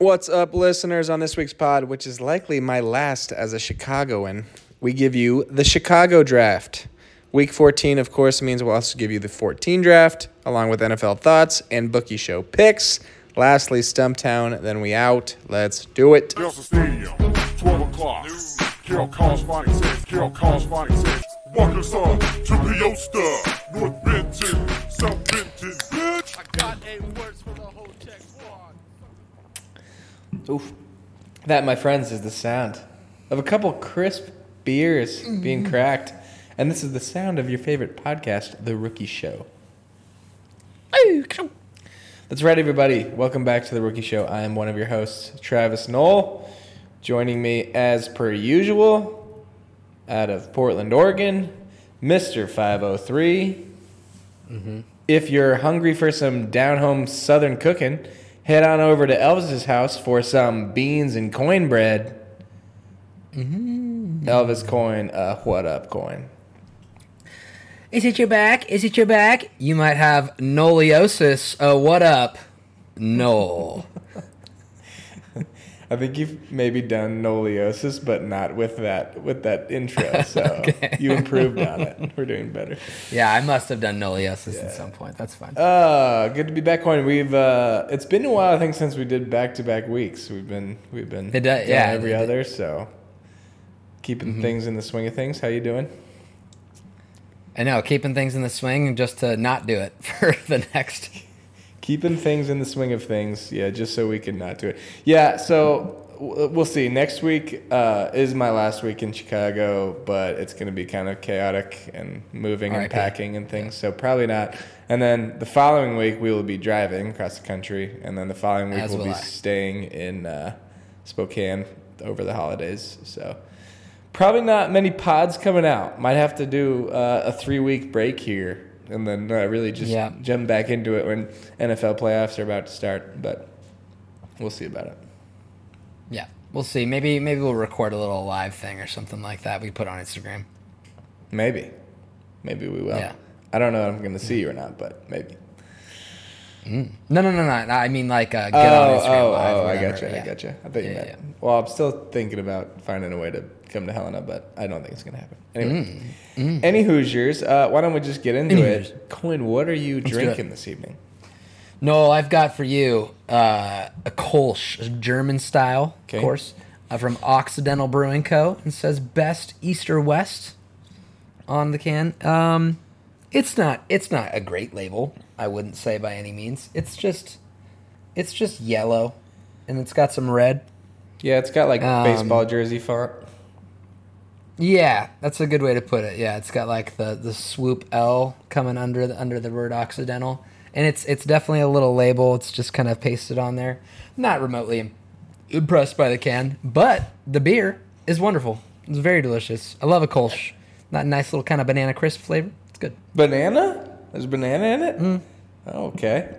What's up, listeners? On this week's pod, which is likely my last as a Chicagoan, we give you the Chicago draft. Week 14, of course, means we'll also give you the 14 draft, along with NFL thoughts and bookie show picks. Lastly, Stumptown, then we out. Let's do it. Delta Stadium, 12 o'clock. Carol Collins Phonics Carol Collins Phonics Walk us up to Peosta, North Benton, South Benton, bitch. I got eight words for the whole check squad. Um, oof. That, my friends, is the sound of a couple crisp beers being mm-hmm. cracked. And this is the sound of your favorite podcast, The Rookie Show. That's right, everybody. Welcome back to The Rookie Show. I am one of your hosts, Travis Knoll. Joining me, as per usual, out of Portland, Oregon, Mr. 503. Mm-hmm. If you're hungry for some down home southern cooking, head on over to Elvis's house for some beans and coin bread. Elvis Coyne, uh, what up Coyne? Is it your back? Is it your back? You might have noliosis. Uh, what up? No. I think you've maybe done noliosis, but not with that with that intro. So Okay. you improved on it. We're doing better. Yeah, I must have done noliosis at some point. That's fine. Uh, good to be back on. We've uh, it's been a while. I think since we did back to back weeks. We've been we've been It does- yeah, every Mm-hmm. other. So keeping things in the swing of things. How you doing? I know, keeping things in the swing and just to not do it for the next. Keeping things in the swing of things. Yeah, just so we can not do it. Yeah. So we'll see. Next week uh, is my last week in Chicago, but it's going to be kind of chaotic and moving and packing and things. So probably not. And then the following week we will be driving across the country, and then the following week As we'll be I. staying in uh, Spokane over the holidays. So probably not many pods coming out. Might have to do uh, a three week break here, and then uh, really just Yeah. jump back into it when NFL playoffs are about to start. But we'll see about it. Yeah, we'll see. Maybe maybe we'll record a little live thing or something like that. We put on Instagram. Maybe, maybe we will. Yeah. I don't know if I'm going to see you or not, but maybe. No, no, no, no. no, I mean like uh, get on Instagram oh, live. oh, I got you. I Yeah. got you. I thought you Yeah, meant. yeah. Well, I'm still thinking about finding a way to come to Helena, but I don't think it's gonna happen. Anyway, Mm, any Hoosiers? Uh, why don't we just get into Any it? Hoosiers. Coyne, what are you it. drinking this evening? No, I've got for you uh, a Kolsch, a German style, Okay. of course, uh, from Occidental Brewing Co. It says Best East or West on the can. Um, it's not. It's not a great label. I wouldn't say by any means. It's just. It's just yellow, and it's got some red. Yeah, it's got like Um, baseball jersey font. Yeah, that's a good way to put it. Yeah, it's got like the the swoop L coming under the under the word Occidental, and it's it's definitely a little label. It's just kind of pasted on there. Not remotely im- impressed by the can, but the beer is wonderful. It's very delicious. I love a Kolsch. That nice little kind of banana crisp flavor. Good. Banana? There's banana in it. Mm. Oh, okay.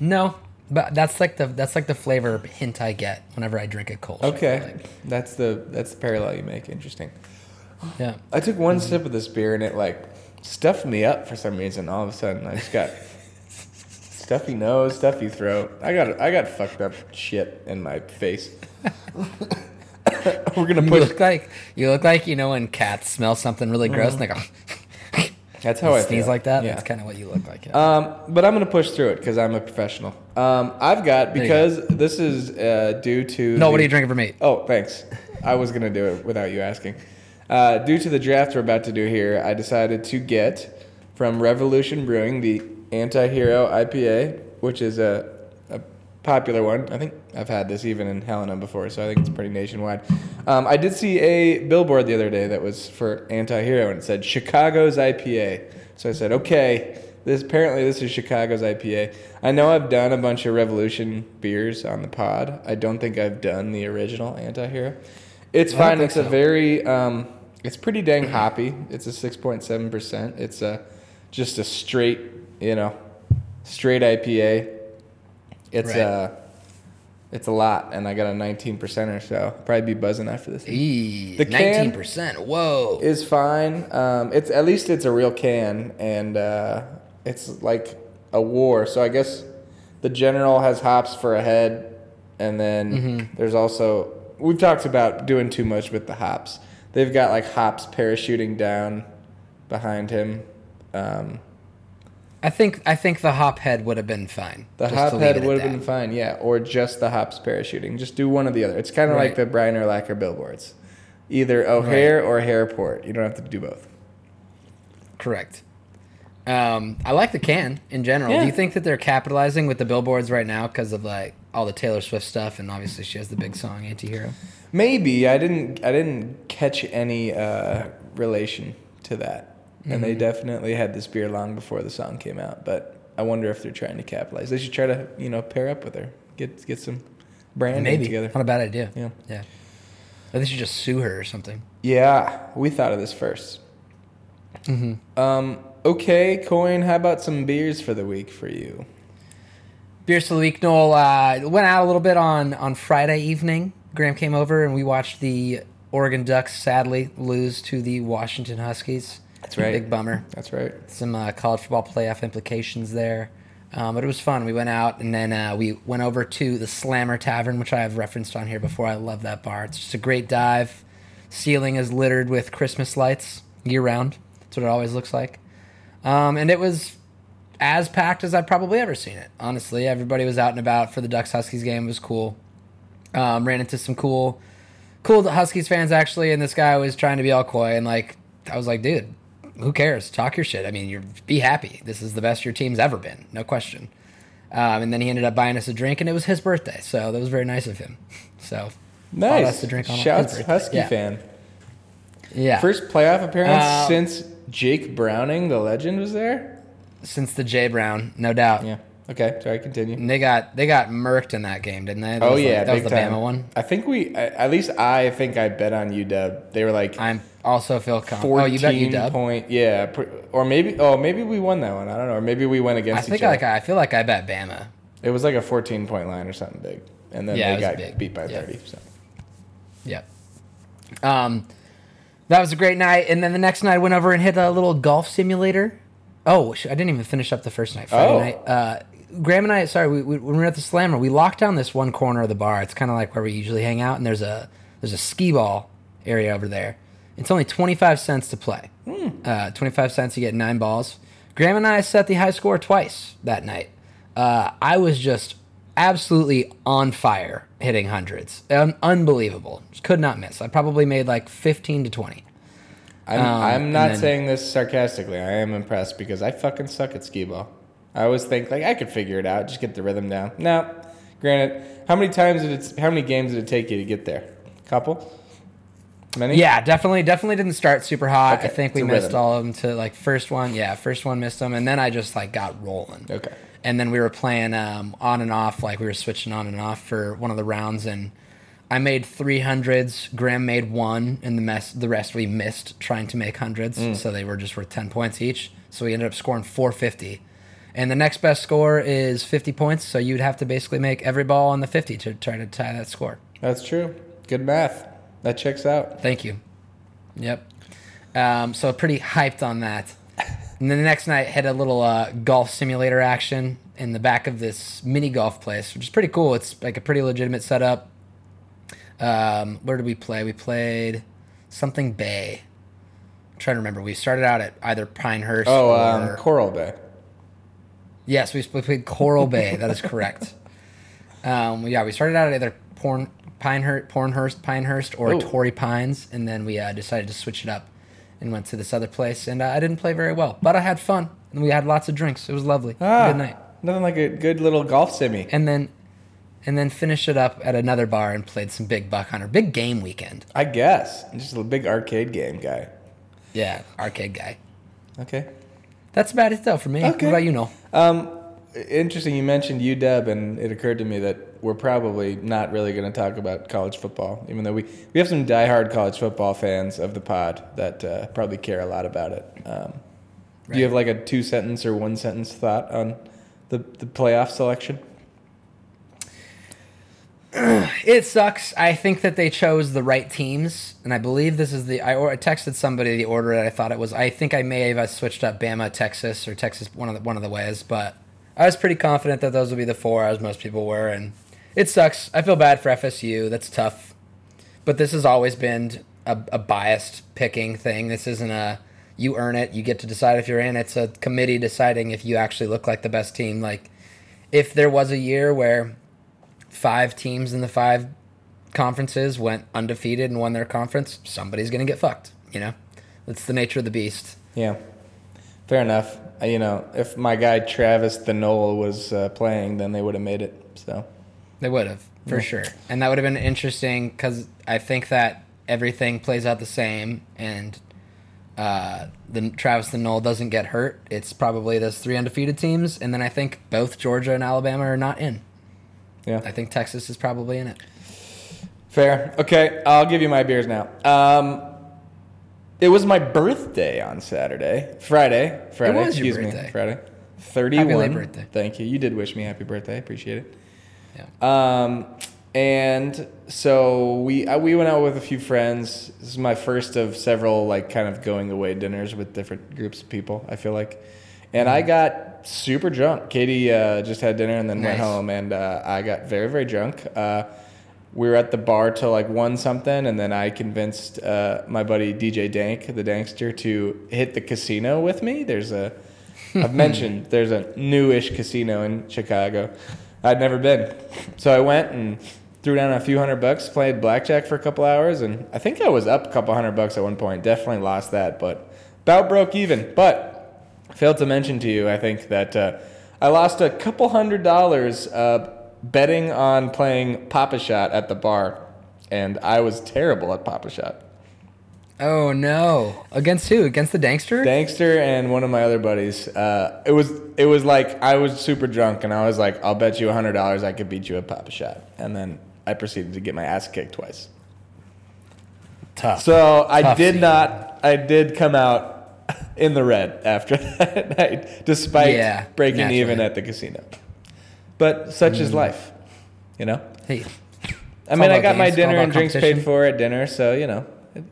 No, but that's like the that's like the flavor hint I get whenever I drink a cold. Okay, like. that's the that's the parallel you make. Interesting. Yeah. I took one sip of this beer and it like stuffed me up for some reason. All of a sudden, I just got stuffy nose, stuffy throat. I got I got fucked up shit in my face. We're gonna You look like you look like you know when cats smell something really gross and they go. That's how I sneeze feel. like that. Yeah. That's kind of what you look like. Yeah. Um, but I'm gonna push through it because I'm a professional. Um, I've got There you because this is uh, due to no, the- what are you drinking for me? Oh, thanks. I was gonna do it without you asking. Uh, due to the draft we're about to do here, I decided to get from Revolution Brewing the Anti-Hero IPA, which is a, a popular one. I think I've had this even in Helena before, so I think it's pretty nationwide. Um, I did see a billboard the other day that was for Anti-Hero, and it said Chicago's IPA. So I said, okay, this apparently this is Chicago's IPA. I know I've done a bunch of Revolution beers on the pod. I don't think I've done the original Anti-Hero. It's I fine. It's a very um, it's pretty dang hoppy. It's a six point seven percent. It's a just a straight, you know, straight IPA. It's Right. uh it's a lot, and I got a nineteen percent or so. Probably be buzzing after this. Eee, The nineteen percent. Whoa. Is fine. Um, it's at least it's a real can, and uh, it's like a war. So I guess the general has hops for a head, and then Mm-hmm. there's also we've talked about doing too much with the hops. They've got like hops parachuting down behind him. Um, I think I think the hop head would have been fine. the hop head would have been fine, yeah, or just the hops parachuting. Just do one or the other. It's kind of like the Brian Urlacher billboards, either O'Hare or Hairport. You don't have to do both. Correct. Um, I like the can in general. Yeah. Do you think that they're capitalizing with the billboards right now because of like all the Taylor Swift stuff and obviously she has the big song "Antihero"? Maybe I didn't. I didn't catch any uh, relation to that, and Mm-hmm. they definitely had this beer long before the song came out. But I wonder if they're trying to capitalize. They should try to, you know, pair up with her, get get some branding Maybe together. not a bad idea. Yeah. yeah. Or they should just sue her or something. Yeah, we thought of this 1st Mm-hmm. Um. Okay, Coyne. How about some beers for the week for you? Beers for the week. Noel uh, went out a little bit on on Friday evening. Graham came over and we watched the Oregon Ducks sadly lose to the Washington Huskies. That's right. Big bummer. That's right. Some uh, college football playoff implications there. Um, but it was fun. We went out and then uh, we went over to the Slammer Tavern, which I have referenced on here before. I love that bar. It's just a great dive. Ceiling is littered with Christmas lights year round. That's what it always looks like. Um, and it was as packed as I've probably ever seen it. Honestly, everybody was out and about for the Ducks Huskies game. It was cool. Um, ran into some cool, cool Huskies fans actually, and this guy was trying to be all coy and like, I was like, dude, who cares? Talk your shit. I mean, you're be happy. This is the best your team's ever been, no question. Um, and then he ended up buying us a drink, and it was his birthday, so that was very nice of him. So Nice. us a drink on Shouts. Husky Yeah. fan. yeah, First playoff appearance Um, since Jake Browning, the legend, was there. since the J Brown, no doubt. Yeah. Okay. Sorry. Continue. And they got they got murked in that game, didn't they? That Oh was like- yeah, that was the time. Bama one. I think we, at least I think I bet on UW. They were like I'm also feel confident. Oh, you bet dub. point, yeah, or maybe, oh maybe we won that one. I don't know, or maybe we went against. I think each other. like I feel like I bet Bama. it was like a fourteen point line or something big, and then Yeah, they got big. beat by Yeah. thirty. So Yep. Um, that was a great night, and then the next night I went over and hit a little golf simulator. Oh, I didn't even finish up the first night. Friday Oh. night. Uh, Graham and I, sorry, we, we, when we were at the Slammer, we locked down this one corner of the bar. It's kind of like where we usually hang out, and there's a there's a skee ball area over there. It's only twenty five cents to play. Uh, twenty five cents, you get nine balls. Graham and I set the high score twice that night. Uh, I was just absolutely on fire hitting hundreds. Un- unbelievable. Just could not miss. I probably made like 15 to 20. I'm, Um, I'm not then- saying this sarcastically. I am impressed because I fucking suck at skee ball. I always think like I could figure it out, just get the rhythm down. No, granted, how many times did it? How many games did it take you to get there? Couple. Many. Yeah, definitely, definitely didn't start super hot. Okay, I think we missed rhythm. all of them to like first one. Yeah, first one missed them, and then I just like got rolling. Okay. And then we were playing um, on and off, like we were switching on and off for one of the rounds, and I made three hundreds. Graham made one, and the mess, the rest we missed trying to make hundreds, Mm. so they were just worth ten points each. So we ended up scoring four fifty, and the next best score is fifty points. So you'd have to basically make every ball on the fifty to try to tie that score. That's true. Good math. That checks out. Thank you. Yep. Um, so pretty hyped on that. And then the next night had a little uh, golf simulator action in the back of this mini golf place, which is pretty cool. It's like a pretty legitimate setup. Um, where did we play? We played something Bay. I'm trying to remember. We started out at either Pinehurst Oh, or um, Coral Bay. Yes, we we played Coral Bay. That is correct. Um, yeah, we started out at either Porn, Pinehurst, Pornhurst, Pinehurst, or Ooh. Torrey Pines, and then we uh, decided to switch it up and went to this other place. And uh, I didn't play very well, but I had fun, and we had lots of drinks. It was lovely. Ah, Good night. Nothing like a good little golf simmy. And then, and then finished it up at another bar and played some big buck hunter, big game weekend. I guess. I'm just a big arcade game guy. Yeah, arcade guy. Okay. That's about it though for me. Okay. What about you, Knoll? Um, interesting. You mentioned UW, and it occurred to me that we're probably not really going to talk about college football, even though we, we have some diehard college football fans of the pod that uh, probably care a lot about it. Um, Do you have like a two sentence or one sentence thought on the, the playoff selection? It sucks. I think that they chose the right teams, and I believe this is the. I, or, I texted somebody the order that I thought it was. I think I may have uh, switched up Bama, Texas, or Texas one of the one of the ways, but I was pretty confident that those would be the four, as most people were, and It sucks. I feel bad for FSU. That's tough. But this has always been a, a biased picking thing. This isn't a you earn it, you get to decide if you're in. It's a committee deciding if you actually look like the best team. Like if there was a year where five teams in the five conferences went undefeated and won their conference, somebody's gonna get fucked. You know, that's the nature of the beast. Yeah, fair enough. You know, if my guy Travis the Knoll was uh, playing, then they would have made it. So They would have for sure, and that would have been interesting because I think that everything plays out the same, and uh, the Travis the Knoll doesn't get hurt. It's probably those three undefeated teams, and then I think both Georgia and Alabama are not in. Yeah, I think Texas is probably in it. fair. Okay, I'll give you my beers now. Um, it was my birthday on Saturday, Friday, Friday. It was your excuse me, birthday. Friday. Thirty-one. Happy late birthday. Thank you. You did wish me happy birthday. Appreciate it. Yeah. Um, and so we uh, we went out with a few friends. This is my first of several like kind of going away dinners with different groups of people. I feel like, and I got super drunk. Katie uh, just had dinner and then went home, and uh, I got very very drunk. Uh, we were at the bar till like one something, and then I convinced uh, my buddy DJ Dank, the Dankster, to hit the casino with me. There's a I've mentioned there's a newish casino in Chicago. I'd never been. So I went and threw down a few hundred bucks, played blackjack for a couple hours, and I think I was up a couple hundred bucks at one point. Definitely lost that, but about broke even. But failed to mention to you, I think that uh, I lost a couple hundred dollars uh, betting on playing Pop-A-Shot at the bar, and I was terrible at Pop-A-Shot. Oh no! Against who? Against the Dankster? Dankster and one of my other buddies. Uh, it was it was like I was super drunk and I was like, I'll bet you hundred dollars I could beat you at Pop-A-Shot, and then I proceeded to get my ass kicked twice. Tough. So I Tough did scene. not. I did come out in the red after that night, despite Yeah, breaking naturally. even at the casino. But such is life, you know. hey, I mean, I got my games, all dinner and drinks paid for at dinner, so you know,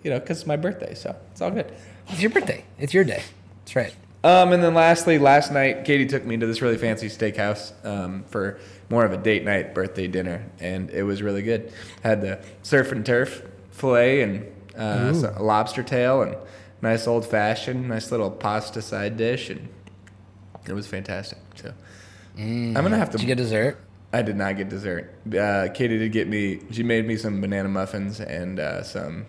you know, because it's my birthday, so it's all good. it's your birthday. It's your day. That's right. Um, and then lastly, last night, Katie took me to this really fancy steakhouse um, for more of a date night birthday dinner, and it was really good. Had the surf and turf fillet and uh, lobster tail and nice old fashioned, nice little pasta side dish, and it was fantastic. So I'm gonna have to. Did you get dessert? I did not get dessert. Uh, Katie did get me. She made me some banana muffins and uh, some.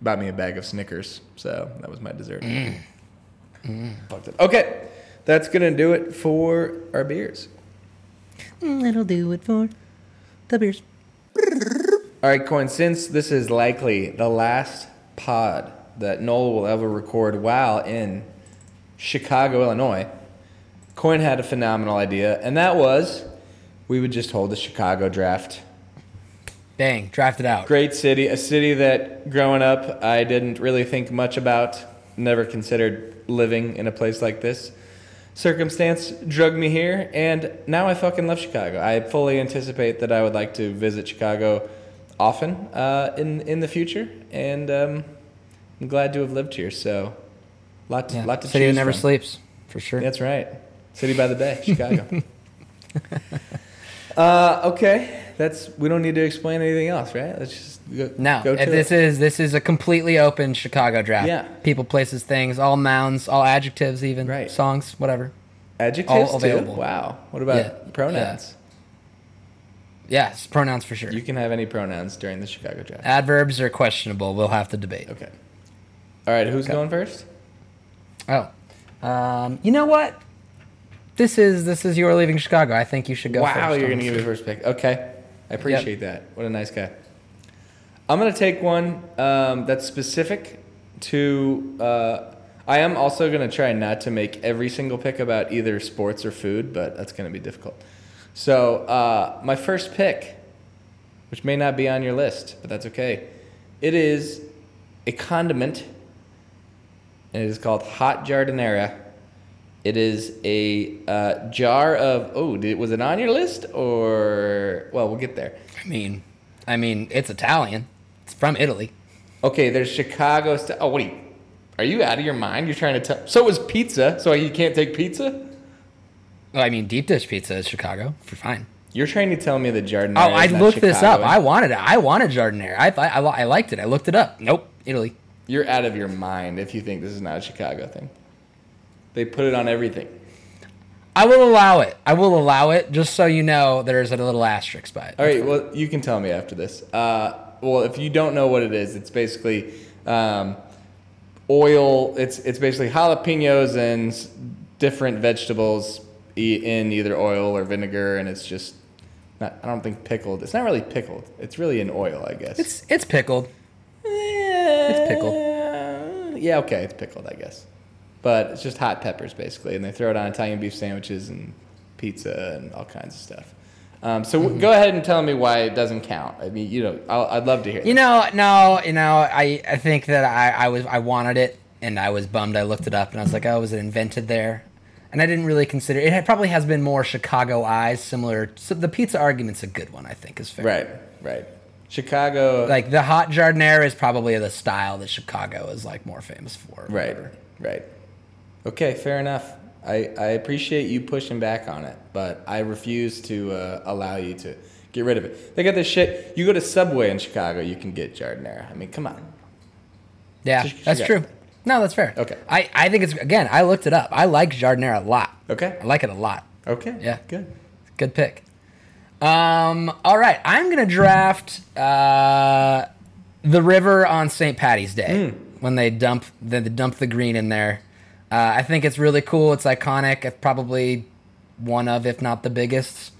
Bought me a bag of Snickers, so that was my dessert. Fucked it. Okay, that's gonna do it for our beers. That'll do it for the beers. All right, Coyne. Since this is likely the last pod that Knoll will ever record while in Chicago, Illinois, Coyne had a phenomenal idea, and that was we would just hold a Chicago draft. Dang, drafted out. Great city, a city that growing up I didn't really think much about, never considered living in a place like this. Circumstance drug me here, and now I fucking love Chicago. I fully anticipate that I would like to visit Chicago often uh, in in the future, and um, I'm glad to have lived here. So, lot to, Yeah. lot to City that choose never from. sleeps, for sure. That's right. City by the Bay, Chicago. uh, okay, that's we don't need to explain anything else, right? Let's just go, No, go uh, to this it. is this is a completely open Chicago draft. Yeah. People, places, things, all nouns, all adjectives, even Right. songs, whatever. adjectives all too. available. Wow. What about Yeah, pronouns? Yes, pronouns for sure. You can have any pronouns during the Chicago draft. Adverbs are questionable. We'll have to debate. Okay. All right. Who's going first? Oh, um, you know what? This is this is you are leaving Chicago. I think you should go. wow, first you're on gonna give me first pick. Okay, I appreciate that. What a nice guy. I'm gonna take one um, that's specific to. Uh, I am also gonna try not to make every single pick about either sports or food, but that's gonna be difficult. So uh, my first pick, which may not be on your list, but that's okay. It is a condiment, and it is called hot giardiniera. It is a uh, jar of. Oh, did, was it on your list or? Well, we'll get there. I mean, I mean, it's Italian. It's from Italy. Okay, there's Chicago. St- oh, what are you? Are you out of your mind? You're trying to tell. So was pizza. So you can't take pizza? Well, I mean, deep dish pizza is Chicago. For fine. You're trying to tell me the Giardiniera. Oh, I is looked this up. I wanted it. I wanted giardiniera. I, I, I liked it. I looked it up. Nope, Italy. You're out of your mind if you think this is not a Chicago thing. They put it on everything. I will allow it. I will allow it, just so you know there's a little asterisk by it. All right. Well, you can tell me after this. Uh, well, if you don't know what it is, it's basically um, oil. It's it's basically jalapenos and different vegetables in either oil or vinegar, and it's just not. I don't think pickled. It's not really pickled. It's really in oil, I guess. It's it's pickled. It's pickled. Yeah. Okay, it's pickled, I guess. But it's just hot peppers basically, and they throw it on Italian beef sandwiches and pizza and all kinds of stuff. Um, so Mm-hmm. go ahead and tell me why it doesn't count. I mean, you know, I'll, I'd love to hear. You know, no, you know, I, I think that I, I was I wanted it and I was bummed. I looked it up and I was like, oh, was it invented there? And I didn't really consider it. Had, probably has been more Chicago eyes, similar. So the pizza argument's a good one. I think is fair. Right, right. Chicago. Like the hot giardiniera is probably the style that Chicago is like more famous for. right, right. Okay, fair enough. I, I appreciate you pushing back on it, but I refuse to uh, allow you to get rid of it. They got this shit. You go to Subway in Chicago, you can get giardiniera. I mean, come on. Yeah, Ch- that's Chicago. true. No, that's fair. Okay. I, I think it's again. I looked it up. I like giardiniera a lot. Okay. I like it a lot. Okay. Yeah. Good. Good pick. Um, all right, I'm gonna draft uh, the river on St. Patty's Day when they dump they dump the green in there. Uh, I think it's really cool. It's iconic. It's probably one of, if not the biggest,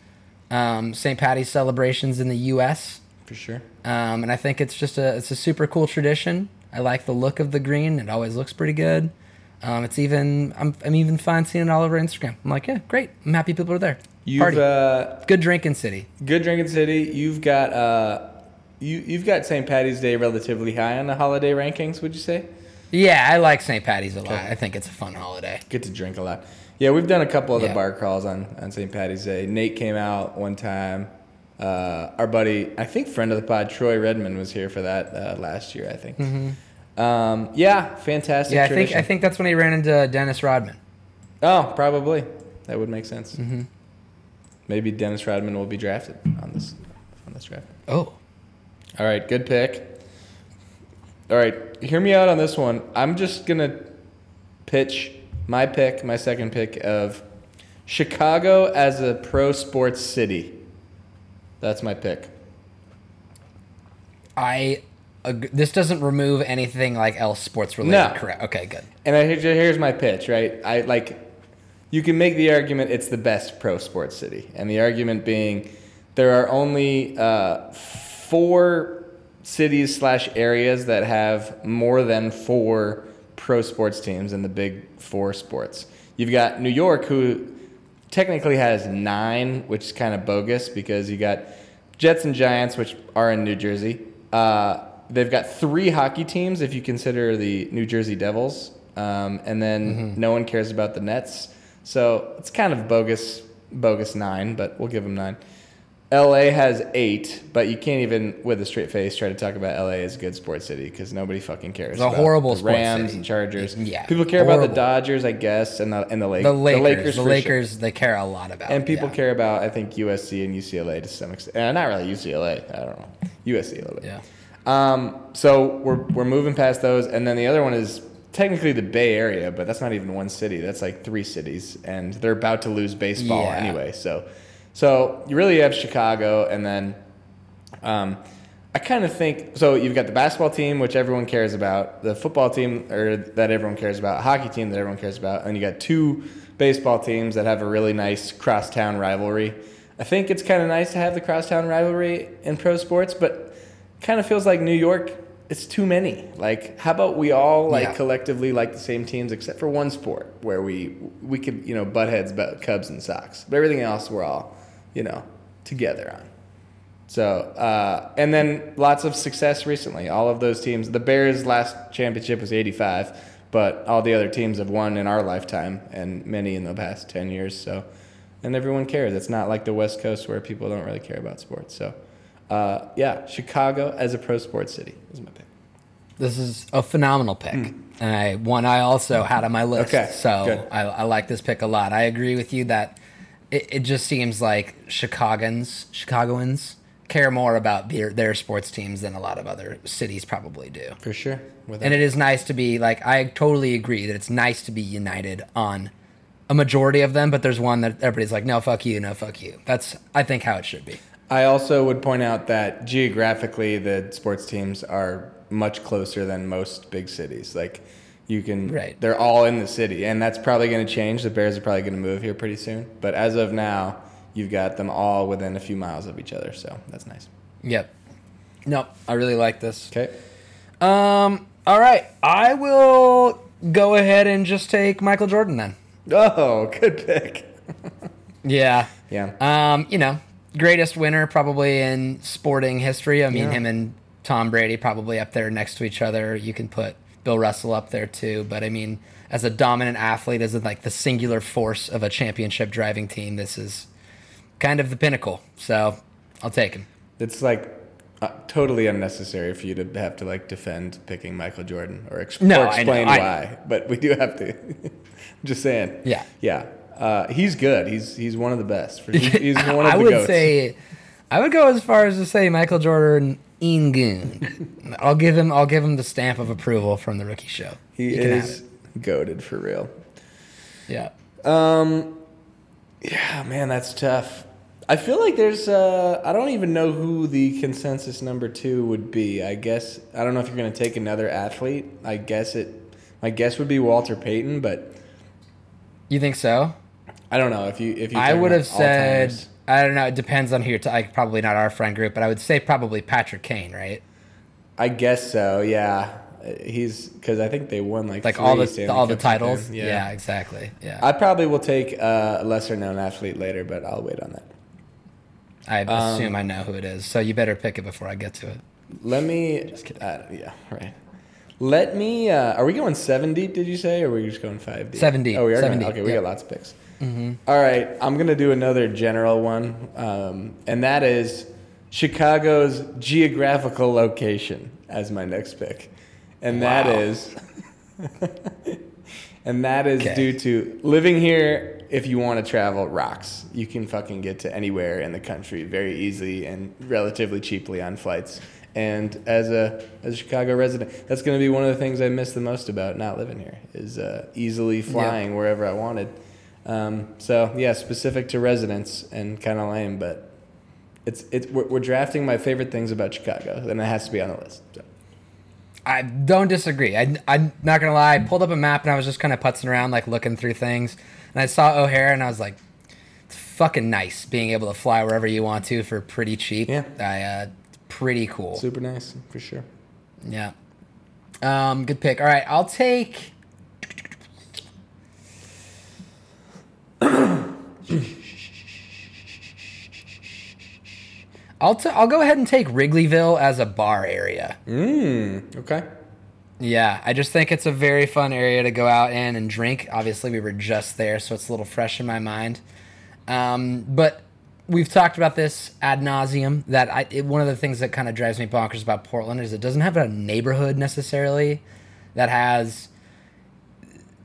um, St. Patty's celebrations in the U.S. For sure. Um, and I think it's just a it's a super cool tradition. I like the look of the green. It always looks pretty good. Um, it's even I'm I'm even fine seeing it all over Instagram. I'm like, yeah, great. I'm happy people are there. You've uh, Good drinking city. good drinking city. You've got uh, you you've got St. Patty's Day relatively high on the holiday rankings. Would you say? Yeah, I like St. Patty's a lot. I think it's a fun holiday. Get to drink a lot. Yeah, we've done a couple of the Yeah. bar crawls on, on St. Patty's Day. Nate came out one time. Uh, our buddy, I think friend of the pod, Troy Redmond, was here for that uh, last year. I think. Um, yeah, fantastic. Mm-hmm. Yeah, I think. I think that's when he ran into Dennis Rodman. Oh, probably. That would make sense. Mm-hmm. Maybe Dennis Rodman will be drafted on this on this draft. Oh, All right, good pick. All right, hear me out on this one. I'm just gonna pitch my pick, my second pick of Chicago as a pro sports city. That's my pick. I. ag- This doesn't remove anything like else sports related. No. Correct. Okay, good. And I, here's my pitch, right? I like, you can make the argument it's the best pro sports city, and the argument being there are only uh, four cities slash areas that have more than four pro sports teams in the big four sports. You've got New York, who technically has nine, which is kind of bogus because you got Jets and Giants, which are in New Jersey. Uh, they've got three hockey teams if you consider the New Jersey Devils, um, and then no one cares about the Nets. So it's kind of bogus, bogus nine, but we'll give them nine. LA has eight, but you can't even, with a straight face, try to talk about LA as a good sports city because nobody fucking cares. It's a horrible the sports Rams and Chargers. Yeah, people care about the Dodgers, I guess, and the and the, Lake, The Lakers. The for Lakers. sure. They care a lot about. And people yeah. care about, I think, USC and UCLA to some extent. Uh, not really UCLA. I don't know. USC a little bit. Yeah. Um, so we're, we're moving past those. And then the other one is technically the Bay Area, but that's not even one city. That's like three cities. And they're about to lose baseball Yeah. anyway. So, so you really have Chicago. And then um, I kind of think so. You've got the basketball team, which everyone cares about, the football team, or that everyone cares about, hockey team that everyone cares about, and you got two baseball teams that have a really nice crosstown rivalry. I think it's kind of nice to have the crosstown rivalry in pro sports, but kind of feels like New York. It's too many. Like, how about we all like Yeah. collectively like the same teams except for one sport where we we could you know butt heads about Cubs and Sox, but everything else we're all you know together on. So, uh, and then lots of success recently. All of those teams, the Bears' last championship was 85, but all the other teams have won in our lifetime and many in the past 10 years. So, and everyone cares. It's not like the West Coast where people don't really care about sports. So, uh, yeah, Chicago as a pro sports city is my pick. This is a phenomenal pick, and I one I also had on my list. Okay, so. I, I like this pick a lot. I agree with you that it, it just seems like Chicagoans, Chicagoans care more about their, their sports teams than a lot of other cities probably do. For sure. Without- And it is nice to be like I totally agree that it's nice to be united on a majority of them, but there's one that everybody's like, no, fuck you, no, fuck you. That's I think how it should be. I also would point out that geographically, the sports teams are much closer than most big cities. Like, you can, Right. they're all in the city, and that's probably going to change. The Bears are probably going to move here pretty soon. But as of now, you've got them all within a few miles of each other, so that's nice. Yep. Nope. I really like this. Okay. Um. All right. I will go ahead and just take Michael Jordan then. Oh, good pick. Yeah. Yeah. Um. You know, greatest winner probably in sporting history. I mean, Yeah. him and Tom Brady probably up there next to each other. You can put Bill Russell up there too. But I mean, as a dominant athlete, as in like the singular force of a championship driving team, this is kind of the pinnacle. So I'll take him. It's like uh, totally unnecessary for you to have to like defend picking Michael Jordan or, ex- No, or I know, explain I- why, but we do have to. Just saying. Yeah. Yeah. Uh, he's good. He's he's one of the best. For, he's, he's one of I the would goats. say, I would go as far as to say Michael Jordan Ingoon. I'll give him. I'll give him the stamp of approval from the rookie show. he have is goaded for real. Yeah. Um, yeah, man, that's tough. I feel like there's. Uh, I don't even know who the consensus number two would be. I guess I don't know if you're gonna take another athlete. I guess it. My guess would be Walter Payton, but You think so? I don't know if you if you. I would have said. I don't know. It depends on who you're. T- like probably not our friend group, but I would say probably Patrick Kane, right? I guess so. Yeah, he's because I think they won like Like all the Stanley all the Cups with titles. him. Yeah. exactly. Yeah. I probably will take uh, a lesser known athlete later, but I'll wait on that. I, um, assume I know who it is, so you better pick it before I get to it. Let me. just Uh, yeah, right. Let me. Uh, are we going seven deep? Did you say, or are we just going five deep? Seven deep, Oh, we are. seven going, okay, we got lots of picks. All right, I'm gonna do another general one, um, and that is Chicago's geographical location as my next pick, and that Wow. is. And that is Okay. due to living here. If you want to travel, rocks. You can fucking get to anywhere in the country very easily and relatively cheaply on flights. And as a as a Chicago resident, that's going to be one of the things I miss the most about not living here is uh, easily flying wherever I wanted. Um, so yeah, specific to residents and kind of lame, but it's it's we're, we're drafting my favorite things about Chicago, and it has to be on the list. So. I don't disagree. I, I'm not gonna lie. I pulled up a map and I was just kind of putzing around, like looking through things, and I saw O'Hare and I was like, "It's fucking nice being able to fly wherever you want to for pretty cheap." Yeah. I, uh, pretty cool. Super nice for sure. Yeah. Um, good pick. All right, I'll take. I'll t- I'll go ahead and take Wrigleyville as a bar area. Mm, okay. Yeah, I just think it's a very fun area to go out in and drink. Obviously, we were just there, so it's a little fresh in my mind. Um, but we've talked about this ad nauseum. That I, it, one of the things that kind of drives me bonkers about Portland is it doesn't have a neighborhood necessarily that has.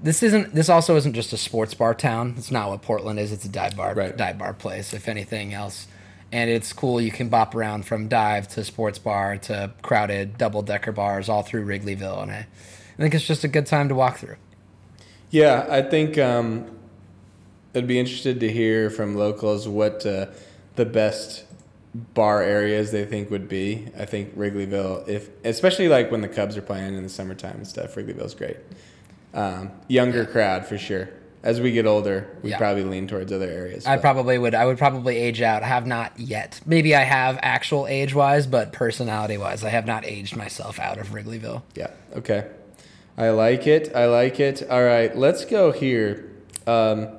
This isn't. This also isn't just a sports bar town. It's not what Portland is. It's a dive bar, Right. dive bar place, if anything else. And it's cool. You can bop around from dive to sports bar to crowded double decker bars all through Wrigleyville, and I, I think it's just a good time to walk through. Yeah, I think um, I'd be interested to hear from locals what uh, the best bar areas they think would be. I think Wrigleyville, if especially like when the Cubs are playing in the summertime and stuff, Wrigleyville's great. Um, younger crowd for sure. As we get older, we Yeah. probably lean towards other areas. I but- probably would. I would probably age out. Have not yet. Maybe I have actual age wise, but personality wise, I have not aged myself out of Wrigleyville. Yeah. Okay. I like it. I like it. All right. Let's go here. Um,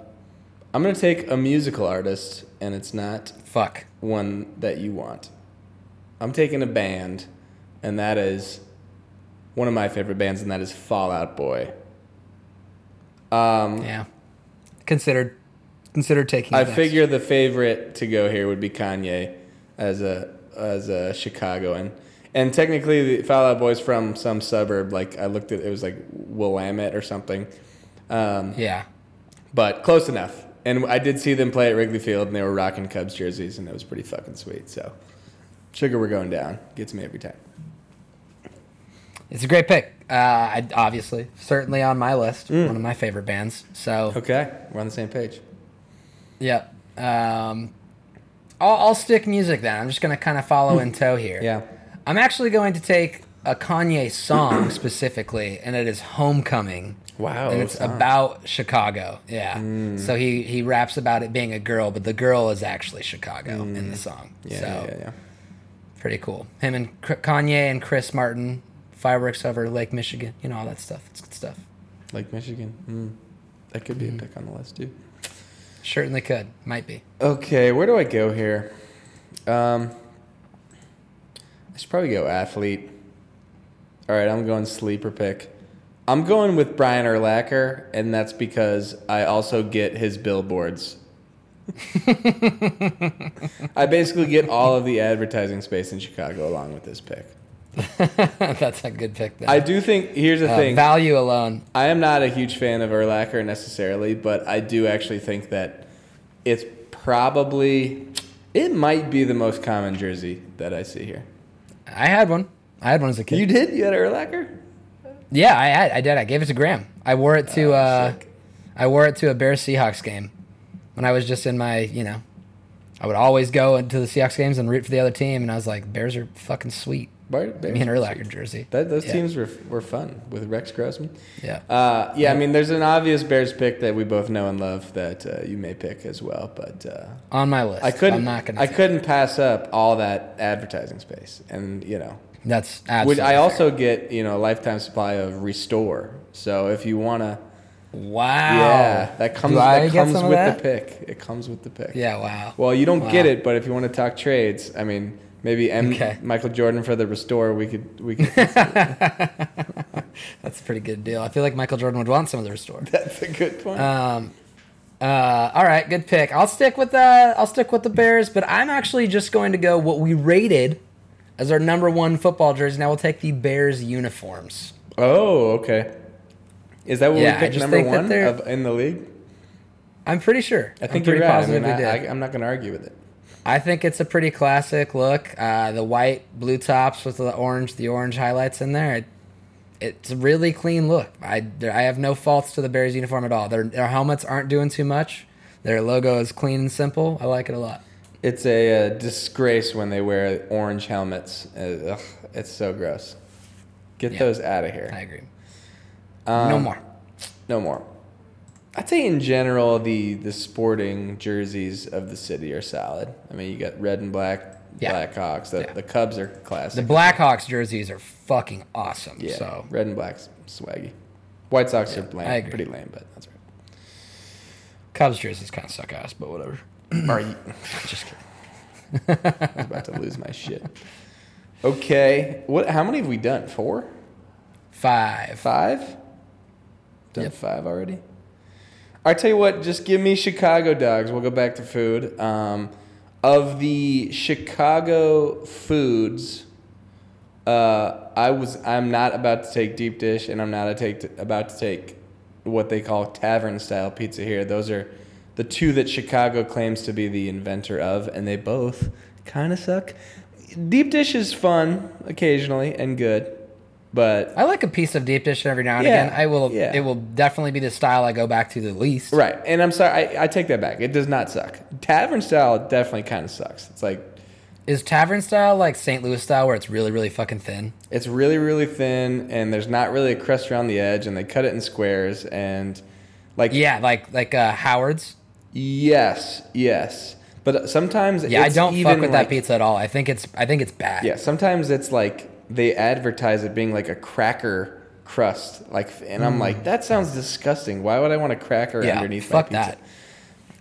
I'm gonna take a musical artist, and it's not Fuck. one that you want. I'm taking a band, and that is one of my favorite bands, and that is Fall Out Boy. Um, Yeah. Considered. Considered taking. I figure the favorite to go here would be Kanye as a as a Chicagoan. And technically, the Fall Out Boy's from some suburb. Like I looked at, it was like Wilmette or something. Um, Yeah. but close enough. And I did see them play at Wrigley Field, and they were rocking Cubs jerseys, and it was pretty fucking sweet. So, sugar, we're going down. Gets me every time. It's a great pick. Uh, I, obviously, certainly on my list. Mm. One of my favorite bands. So Okay, we're on the same page. yeah. Um, I'll, I'll stick music then. I'm just gonna kind of follow in tow here. Yeah. I'm actually going to take a Kanye song specifically, and it is "Homecoming." Wow. and it's about Chicago. Yeah. So he he raps about it being a girl, but the girl is actually Chicago in the song. Yeah, so yeah, yeah. pretty cool. Him and Kanye and Chris Martin, fireworks over Lake Michigan. You know all that stuff. It's good stuff. Lake Michigan. Mm. That could be a pick on the list too. Certainly could. Might be. Okay, where do I go here? Um, I should probably go athlete. All right, I'm going sleeper pick. I'm going with Brian Urlacher, and that's because I also get his billboards. I basically get all of the advertising space in Chicago along with this pick. That's a good pick. Then. I do think here's the Uh, thing. value alone. I am not a huge fan of Urlacher necessarily, but I do actually think that it's probably it might be the most common jersey that I see here. I had one. I had one as a kid. You did? You had Urlacher? Yeah, I had. I did. I gave it to Graham. I wore it to. Oh, uh. I wore it to a Bears Seahawks game when I was just in my. You know, I would always go into the Seahawks games and root for the other team, and I was like, Bears are fucking sweet. Bar- Me and Urlacher jersey. That, those Yeah. teams were, were fun with Rex Grossman. Yeah. Uh, yeah, I mean, there's an obvious Bears pick that we both know and love that uh, you may pick as well, but uh, On my list. I couldn't. I'm not gonna. I couldn't pass up all that advertising space, and you know, That's Which absolutely. I fair. also get, you know, a lifetime supply of Restore. So if you wanna, Wow. yeah, that comes I that comes with that? the pick. It comes with the pick. Yeah. Wow. Well, you don't Wow. get it, but if you want to talk trades, I mean, maybe M- Okay. Michael Jordan for the Restore. We could we could. That's a pretty good deal. I feel like Michael Jordan would want some of the restore. that's a good point. Um, uh, all right, good pick. I'll stick with the I'll stick with the Bears, but I'm actually just going to go what we rated as our number one football jersey. Now we'll take the Bears uniforms. oh, okay. Is that what Yeah, we picked number one of, in the league? I'm pretty sure. I think I'm you're right. I mean, we did. I, I, I'm not going to argue with it. I think it's a pretty classic look. Uh, the white blue tops with the orange, the orange highlights in there. It, it's a really clean look. I there, I have no faults to the Bears uniform at all. Their their helmets aren't doing too much. Their logo is clean and simple. I like it a lot. It's a uh, disgrace when they wear orange helmets. Uh, ugh, it's so gross. Get Yeah. those out of here. I agree. Um, no more. No more. I'd say in general the the sporting jerseys of the city are solid. I mean, you got red and black Yeah. Blackhawks. The Yeah. the Cubs are classic. The. Blackhawks jerseys are fucking awesome. yeah, So red and black's swaggy. White Sox are lame, pretty lame, but that's right. Cubs jerseys kind of suck ass, but whatever. Are you Just kidding. I was about to lose my shit. Okay, what? How many have we done? Four, Five. five? Done Yep. five already. I tell you what, just give me Chicago dogs. We'll go back to food. Um, of the Chicago foods, uh, I was I'm not about to take deep dish, and I'm not a take about to take what they call tavern style pizza here. Those are the two that Chicago claims to be the inventor of, and they both kind of suck. Deep dish is fun occasionally and good, but I like a piece of deep dish every now and Yeah, again. I will. yeah. It will definitely be the style I go back to the least. Right, and I'm sorry, I, I take that back. It does not suck. Tavern style definitely kind of sucks. It's like Is tavern style like St. Louis style where it's really, really fucking thin? it's really really thin, and there's not really a crust around the edge, and they cut it in squares, and like Yeah, like like uh, Howard's. yes, yes, but sometimes Yeah, I don't fuck with like- that pizza at all. I think it's I think it's bad. Yeah, sometimes it's like they advertise it being like a cracker crust, like, and I'm like, that sounds disgusting. Why would I want a cracker Mm. Yeah, underneath fuck my pizza? that.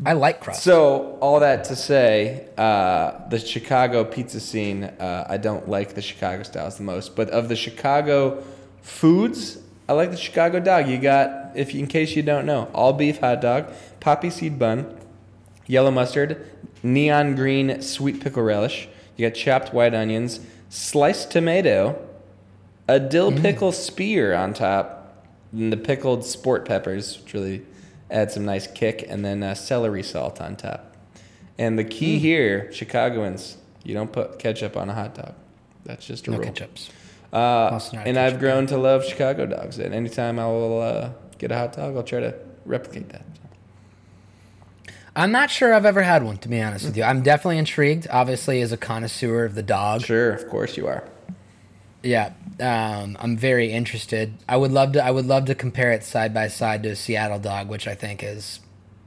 I like crust. So all that to say, uh, the Chicago pizza scene, uh, I don't like the Chicago styles the most. But of the Chicago foods, I like the Chicago dog. You got, if you, in case you don't know, all beef hot dog, poppy seed bun, yellow mustard, neon green sweet pickle relish. You got chopped white onions, sliced tomato, a dill pickle spear on top, and the pickled sport peppers, which really, add some nice kick, and then uh, celery salt on top. And the key here, Chicagoans, you don't put ketchup on a hot dog. That's just a No rule. ketchups. Uh, Also not a and I've grown to love Chicago dogs. And anytime I will uh, get a hot dog, I'll try to replicate that. I'm not sure I've ever had one, to be honest with you. I'm definitely intrigued. Obviously, as a connoisseur of the dog, Sure, of course you are. yeah, um, I'm very interested. I would love to. I would love to compare it side by side to a Seattle dog, which I think is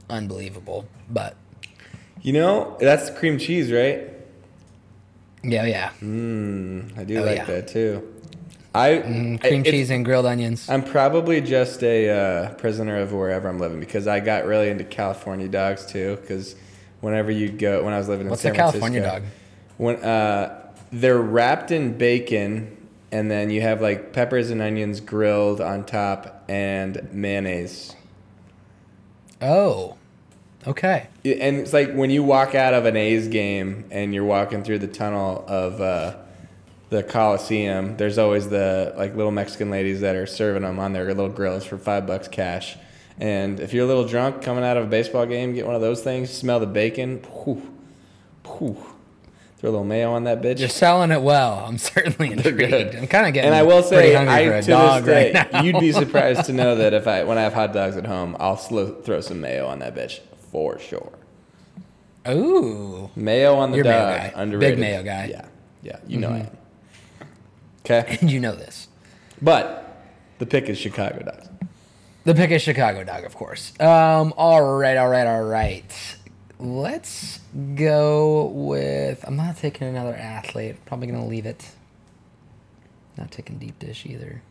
unbelievable. But You know, that's cream cheese, right? yeah, yeah, Mm, I do Oh, like yeah. that too. I Mm, cream cheese and grilled onions. I'm probably just a uh, prisoner of wherever I'm living because I got really into California dogs too. Because whenever you go, when I was living in What's San a California Francisco, dog? When uh, they're wrapped in bacon, and then you have like peppers and onions grilled on top, and mayonnaise. Oh, okay. And it's like when you walk out of an A's game and you're walking through the tunnel of uh, the Coliseum, there's always the like little Mexican ladies that are serving them on their little grills for five bucks cash. And if you're a little drunk coming out of a baseball game, get one of those things, smell the bacon, whew, whew. throw a little mayo on that bitch. You're selling it well. I'm certainly intrigued. good. I'm kind of getting and I will say, I for a to dog this day, right you'd be surprised to know that if I when I have hot dogs at home, I'll slo- throw some mayo on that bitch for sure. Ooh, Mayo on the You're a mayo dog, guy. Big mayo guy. Mm-hmm. Yeah, yeah, you know I am. Okay, and you know this. but the pick is Chicago dogs. The pick is Chicago dog, of course. Um, all right, all right, all right. Let's go with. I'm not taking another athlete. Probably gonna leave it. Not taking deep dish either.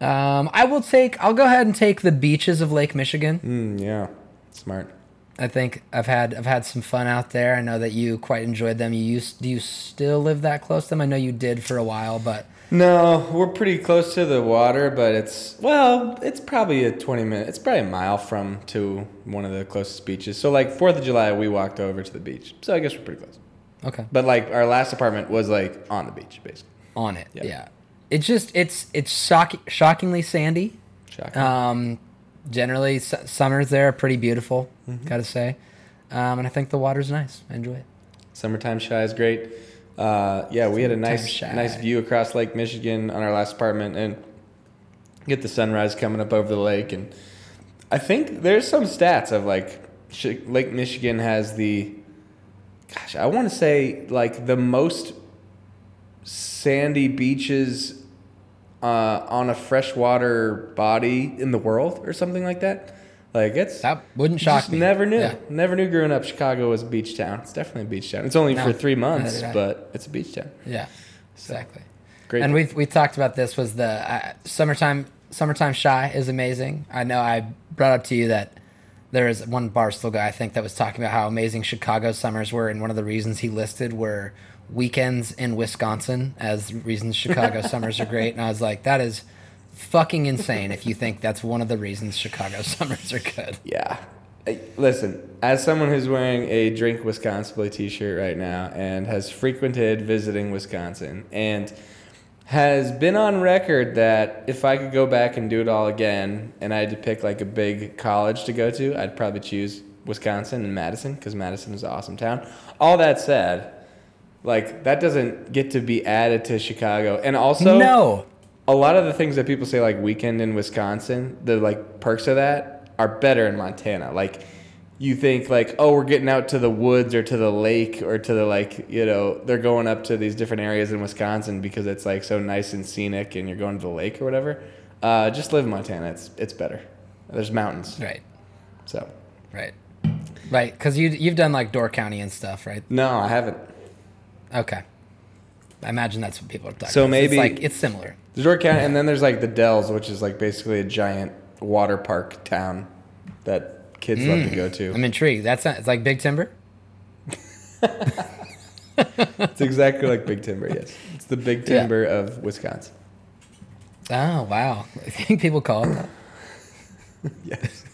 Um, I will take. I'll go ahead and take the beaches of Lake Michigan. Mm, yeah, smart. I think I've had I've had some fun out there. I know that you quite enjoyed them. You used do you still live that close to them? I know you did for a while, but No, we're pretty close to the water, but it's well, it's probably a twenty minute. It's probably a mile from to one of the closest beaches. So like Fourth of July, we walked over to the beach. So I guess we're pretty close. okay. But like our last apartment was like on the beach, basically. On it, Yeah. yeah. It's just it's it's shock, shockingly sandy. Shocking. Um, generally, su- summers there are pretty beautiful. Mm-hmm. Gotta say, um, and I think the water's nice. I enjoy it. Summertime Chi is great. Uh, yeah, we had a nice shy. nice view across Lake Michigan on our last apartment, and get the sunrise coming up over the lake. And I think there's some stats of like Sh- Lake Michigan has the, gosh, I want to say like the most sandy beaches uh, on a freshwater body in the world, or something like that. Like it's That wouldn't shock me. Never knew. Yeah. Never knew growing up Chicago was a beach town. It's definitely a beach town. It's only No, for three months, neither did I. but it's a beach town. Yeah, exactly. Great. And we've we talked about this was the uh, summertime summertime Chi is amazing. I know I brought up to you that there is one barstool guy I think that was talking about how amazing Chicago summers were, and one of the reasons he listed were weekends in Wisconsin as reasons Chicago summers are great. And I was like, that is fucking insane if you think that's one of the reasons Chicago summers are good. Yeah. Hey, Listen, as someone who's wearing a Drink Wisconsin t-shirt right now and has frequented visiting Wisconsin and has been on record that if I could go back and do it all again and I had to pick like a big college to go to, I'd probably choose Wisconsin and Madison because Madison is an awesome town. All that said, like that doesn't get to be added to Chicago. And also no, a lot of the things that people say like weekend in Wisconsin, the like perks of that are better in Montana. Like you think like, oh, we're getting out to the woods or to the lake or to the like, you know, they're going up to these different areas in Wisconsin because it's like so nice and scenic and you're going to the lake or whatever. Uh, just live in Montana. It's it's better. There's mountains. right, So right, right, because you you've done like Door County and stuff, right? no, I haven't. Okay. I imagine that's what people are talking So about. maybe- it's like it's similar. There's York County, and then there's like the Dells, which is like basically a giant water park town that kids love to mm. go to. I'm intrigued. That's not, it's like Big Timber. It's exactly like Big Timber, yes. It's the Big Yeah. Timber of Wisconsin. Oh wow! I think people call it that. Yes.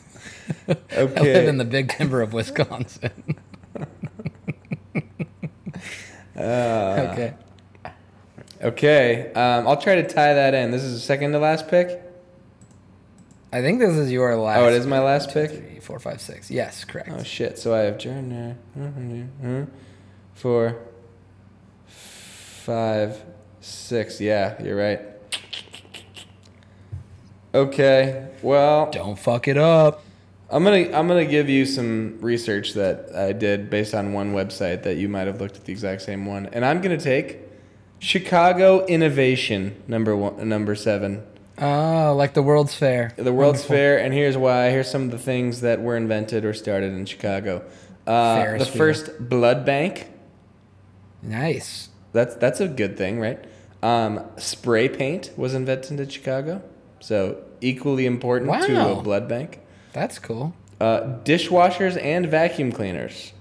I live in the Big Timber of Wisconsin. Uh, okay. okay. Um, I'll try to tie that in. This is the second to last pick. I think this is your last. Oh, it is my last pick. Three, four, five, six. Yes, correct. Oh shit! So I have Jordan uh, four, five, six. Yeah, you're right. Okay. Well, Don't fuck it up. I'm gonna I'm gonna give you some research that I did based on one website that you might have looked at the exact same one, and I'm gonna take Chicago Innovation number one, number seven, Oh, like the World's Fair. the World's Wonderful. Fair, and here's why. Here's some of the things that were invented or started in Chicago. Uh, the first blood bank. Nice. That's that's a good thing, right? Um, spray paint was invented in Chicago, so equally important to a blood bank. That's cool. Uh, dishwashers and vacuum cleaners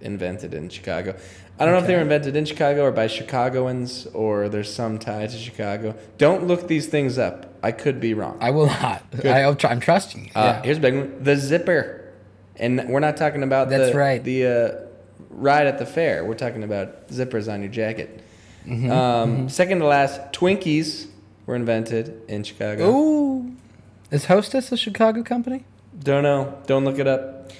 invented in Chicago. I don't know if they were invented in Chicago or by Chicagoans or there's some tie to Chicago. Don't look these things up. I could be wrong. I will not. I, I'm trusting you. Uh, yeah. Here's a big one: the zipper, and we're not talking about That's the, right. the uh, ride at the fair. We're talking about zippers on your jacket. Mm-hmm, um, Second to last, Twinkies were invented in Chicago. Ooh. Is Hostess a Chicago company? Don't know. Don't look it up.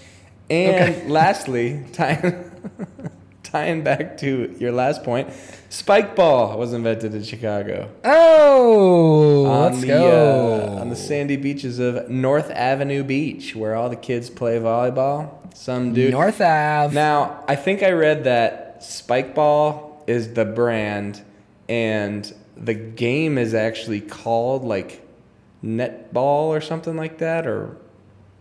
And Okay. lastly, tying, tying back to your last point, spike ball was invented in Chicago. Oh, on let's the, go. Uh, on the sandy beaches of North Avenue Beach, where all the kids play volleyball. Some dude. North Ave. Now, I think I read that Spike Ball is the brand, and the game is actually called like netball or something like that, or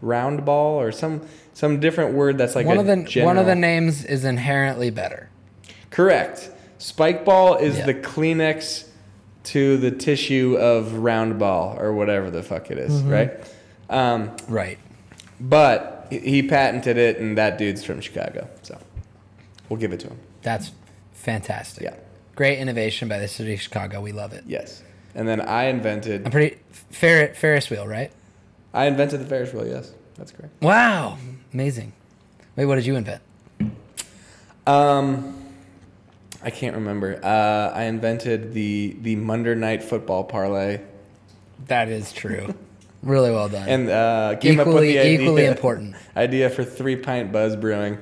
round ball, or some some different word that's like one of the one of the names is inherently better. Correct. Spike ball is Yeah. the Kleenex to the tissue of round ball or whatever the fuck it is, Mm-hmm. right? Um, Right. but he patented it, and that dude's from Chicago, so we'll give it to him. That's fantastic. Yeah. Great innovation by the city of Chicago. We love it. Yes. And then I I'm pretty Fer- Ferris wheel, right? I invented the Ferris wheel. Yes, that's correct. Wow. Amazing. Wait, what did you invent? Um, I can't remember. Uh, I invented the the Monday night football parlay, That is true. really well done. and uh, came up with equally the idea, equally important. idea for three pint buzz brewing.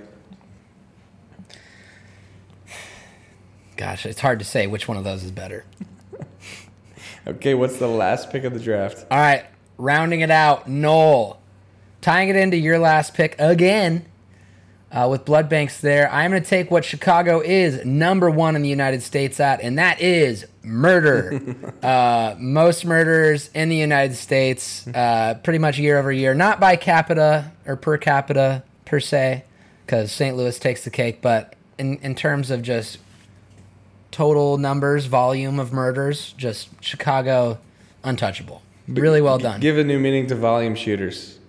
Gosh, it's hard to say which one of those is better. Okay, what's the last pick of the draft? All right, rounding it out, Knoll. Tying it into your last pick again uh, with blood banks there. I'm going to take what Chicago is number one in the United States at, and that is murder. uh, most murders in the United States, uh, pretty much year over year, not by capita or per capita per se, because St. Louis takes the cake, but in, in terms of just total numbers, volume of murders, just Chicago untouchable. Really well done. Give a new meaning to volume shooters.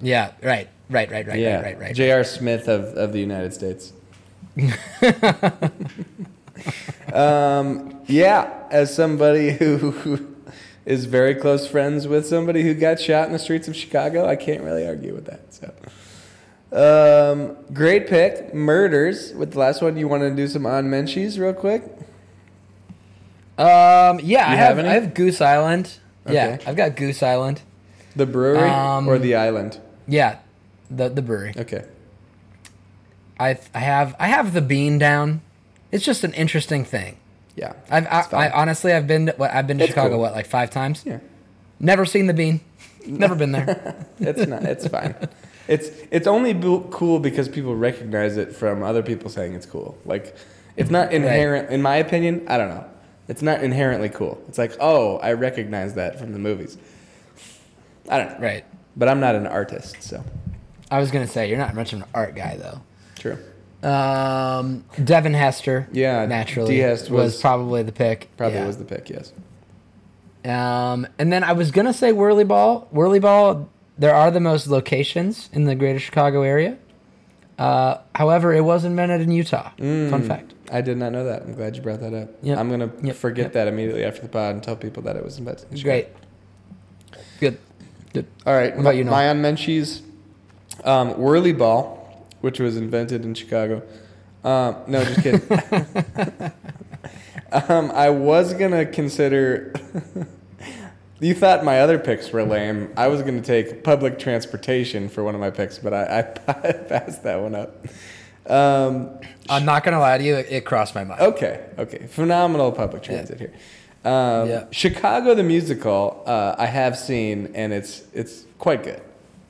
Yeah, right, right, right, right, yeah, right, right, right. J.R. Smith of, of the United States. um, yeah, as somebody who, who is very close friends with somebody who got shot in the streets of Chicago, I can't really argue with that. So, um, great pick, murders. With the last one, you want to do some on menchies real quick? Um, yeah, I have have. I have Goose Island. Yeah, I've got Goose Island. The brewery Um, or the island? Yeah, the the brewery. Okay. I I have I have the bean down. It's just an interesting thing. Yeah. I've I, I honestly I've been to, what, I've been to It's Chicago cool. what like five times. Yeah. Never seen the bean. Never been there. It's not. It's fine. It's it's only bu- cool because people recognize it from other people saying it's cool. Like, it's not inherent. In my opinion, I don't know. It's not inherently cool. It's like, oh, I recognize that from the movies. I don't know. right. But I'm not an artist, so I was gonna say you're not much of an art guy though. true. Um, Devin Hester. Yeah, naturally was, was- probably the pick. Probably Yeah. was the pick. Yes. Um, and then I was gonna say Whirly Ball. Whirly Ball. There are the most locations in the greater Chicago area. Uh, however, it was invented in Utah. Mm. Fun fact. I did not know that. I'm glad you brought that up. Yep. I'm gonna Yep. forget Yep. that immediately after the pod and tell people that it was invented. in Great. Good. Good. All right. What about you, Knoll? My on Menchie's um, Whirly Ball, which was invented in Chicago. Um, no, just kidding. um, I was gonna consider You thought my other picks were lame. I was going to take public transportation for one of my picks, but I, I passed that one up. Um, I'm not gonna lie to you, it, crossed my mind. okay, okay. Phenomenal public transit here. Um, Yeah. Chicago the musical, uh, I have seen, and it's it's quite good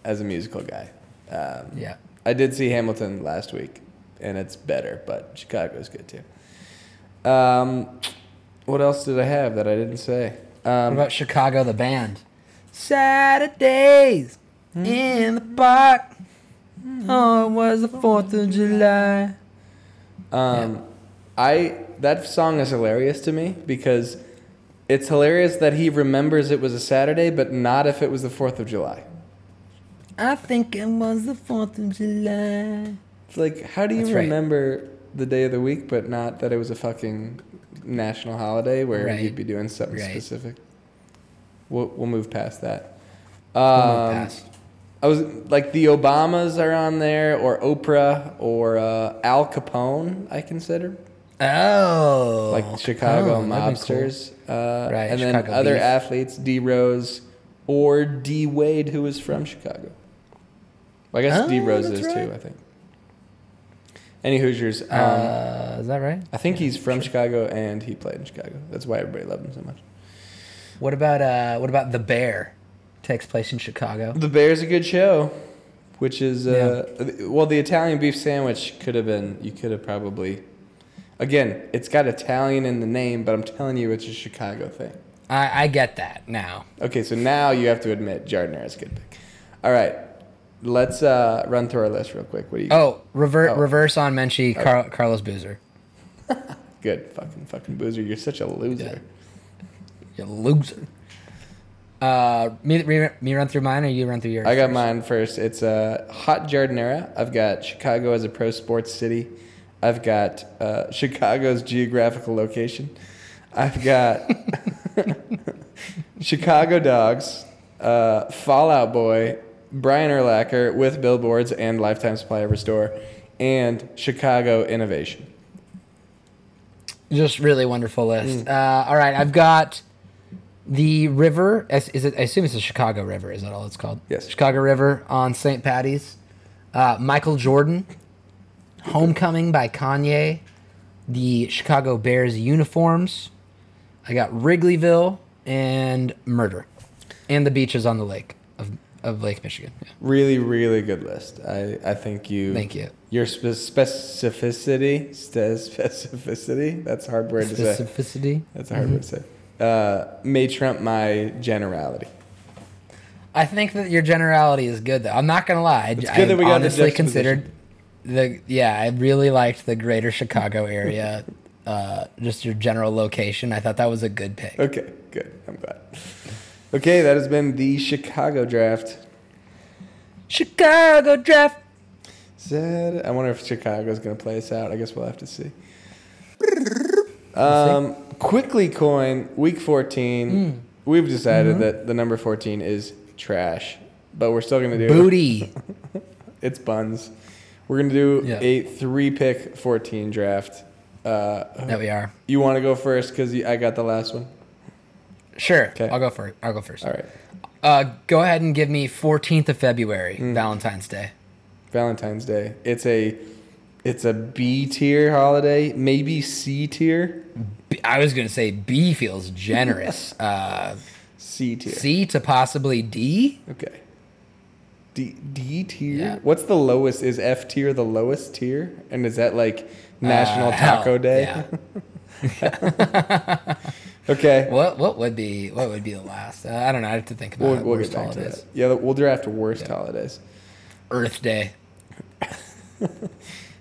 as a musical guy. Um, Yeah. I did see Hamilton last week, and it's better, but Chicago's good too. Um, what else did I have that I didn't say? What Um, about Chicago the band? Saturdays in the park. Oh, it was the Fourth of July. Um, I that song is hilarious to me because it's hilarious that he remembers it was a Saturday, but not if it was the Fourth of July. I think it was the Fourth of July. It's like, how do you That's right. remember the day of the week, but not that it was a fucking national holiday where Right. you'd be doing something Right. specific? We'll we'll move past that. We'll Um, move past. I was like the Obamas are on there, or Oprah, or uh, Al Capone. I consider. Oh, like Chicago oh, that'd cool. mobsters, uh, Right, and then Chicago other beef. athletes, D Rose or D Wade, who is from Chicago. Well, I guess Oh, D Rose is right. too. I think. Any Hoosiers? Um, Uh, is that right? I think he's from Chicago and he played in Chicago. That's why everybody loved him so much. What about uh, what about the Bear? Takes place in Chicago. The Bear's a good show, which is uh, well, the Italian beef sandwich could have been. You could have probably. Again, it's got Italian in the name, but I'm telling you, it's a Chicago thing. I, I get that now. Okay, so now you have to admit giardiniera is a good pick. All right, let's uh, run through our list real quick. What do you? Oh, rever- Oh. reverse on Menchie, Car- Carlos Boozer. good, fucking fucking boozer. You're such a loser. You loser. Uh, me, me, me run through mine, or you run through yours? I got first? mine first. It's a uh, hot giardiniera. I've got Chicago as a pro sports city. I've got uh, Chicago's geographical location. I've got Chicago Dogs, uh, Fall Out Boy, Brian Urlacher with billboards and Lifetime Supply of Restore, and Chicago Innovation. Just really wonderful Mm. list. Uh, all right, I've got the river. Is is it? I assume it's the Chicago River. Is that all it's called? Yes. Chicago River on St. Patty's. Uh, Michael Jordan, Homecoming by Kanye, the Chicago Bears uniforms. I got Wrigleyville and Murder, and the beaches on the lake of, Lake Michigan. Yeah. Really, really good list. I, I think you. Thank you. Your spe- specificity, specificity. That's a hard word to say. Specificity. That's a hard word to say. Uh, may trump my generality. I think that your generality is good, though. I'm not gonna lie. It's I good that we got the honestly juxtaposition. considered the yeah. I really liked the Greater Chicago area. uh, just your general location. I thought that was a good pick. Okay, good. I'm glad. Okay, that has been the Chicago draft. Chicago draft. Said, I wonder if Chicago's going to play us out. I guess we'll have to see. Um, quickly Coyne week 14. We've decided that the number 14 is trash, but we're still going to do Booty. It's buns. We're going to do Yeah. a three pick 14 draft. Uh, that we are. you want to go first because I got the last one? Sure. Okay. I'll go first. I'll go first. All right. Uh, go ahead and give me 14th of February, Hmm. Valentine's Day. Valentine's Day. It's a it's a B tier holiday, maybe C tier. I was gonna say B feels generous. uh, C tier. C to possibly D. Okay. D D tier. Yeah. What's the lowest? Is F tier the lowest tier? And is that like National Uh, hell, Taco Day? yeah. Okay. What what would be what would be the last? Uh, I don't know. I have to think about We'll, it. we'll Worst holidays. Yeah, we'll draft worst holidays. Earth Day.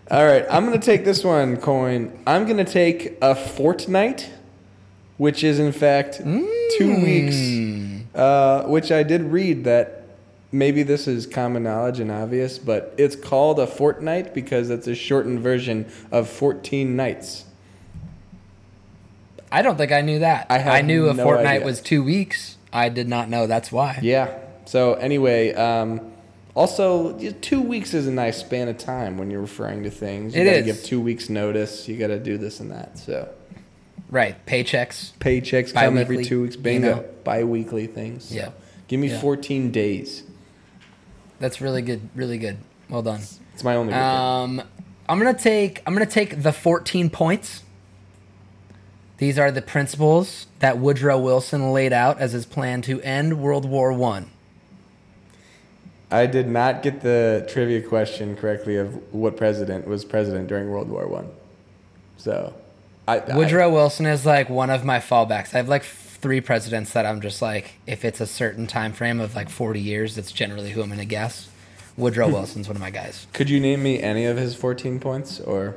All right, I'm gonna take this one Coyne. I'm gonna take a fortnight, which is in fact two Mm. weeks. Uh, which I did read that maybe this is common knowledge and obvious, but it's called a fortnight because it's a shortened version of 14 nights. I don't think I knew that. I I knew a no fortnight idea. was two weeks. I did not know that's why. Yeah. So anyway, um, also two weeks is a nice span of time when you're referring to things. You It gotta is. give two weeks notice. You got to do this and that. So Right. Paychecks. Paychecks come every two weeks. you Bingo. know? Bi-weekly things. So Yeah. Give me Yeah. 14 days. That's really good. Really good. Well done. It's my only. Um, I'm gonna take I'm gonna take the 14 points. These are the principles that Woodrow Wilson laid out as his plan to end World War One. I did not get the trivia question correctly of what president was president during World War One. So, I I- Woodrow Wilson is like one of my fallbacks. I have like three presidents that I'm just like, if it's a certain time frame of like 40 years, that's generally who I'm gonna guess. Woodrow Wilson's one of my guys. could you name me any of his 14 points or?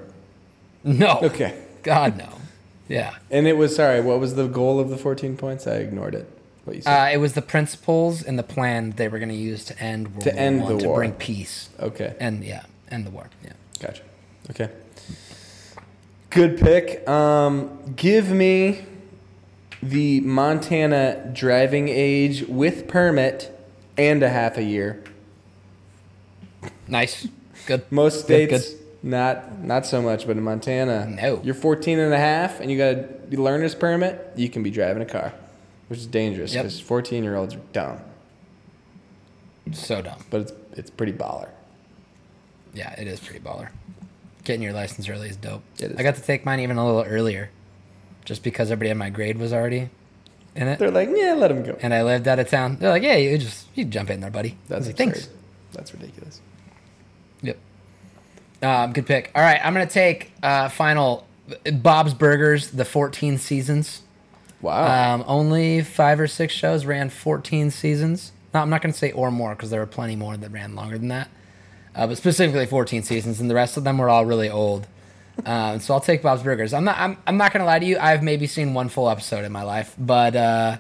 No. Okay. God no. Yeah. And it was sorry. What was the goal of the 14 points? I ignored it. What you said? Uh, it was the principles and the plan they were going to use to end World To War end One, the to war. bring peace okay. and yeah, end the war. Yeah. Gotcha. Okay. Good pick. Um, give me the Montana driving age with permit and a half a year. Nice. Good. Most Good, states, not not so much, but in Montana, No. you're 14 and a half and you got a learner's permit, you can be driving a car, which is dangerous Yep. because 14 year olds are dumb, So dumb. but it's it's pretty baller. Yeah, it is pretty baller. Getting your license early is dope. It is. I got to take mine even a little earlier, just because everybody in my grade was already in it, They're like, yeah, let them go. and I lived out of town. They're like, "Yeah, you just you jump in there, buddy." I That's was like, thanks. That's ridiculous. Yep. Um, good pick. All right, I'm gonna take uh, final Bob's Burgers, the 14 seasons. Wow. Um, only five or six shows ran 14 seasons. No, I'm not going to say or more because there were plenty more that ran longer than that. Uh, but specifically 14 seasons, and the rest of them were all really old. Um, so I'll take Bob's Burgers. I'm not. I'm, I'm not going to lie to you. I've maybe seen one full episode in my life, but uh,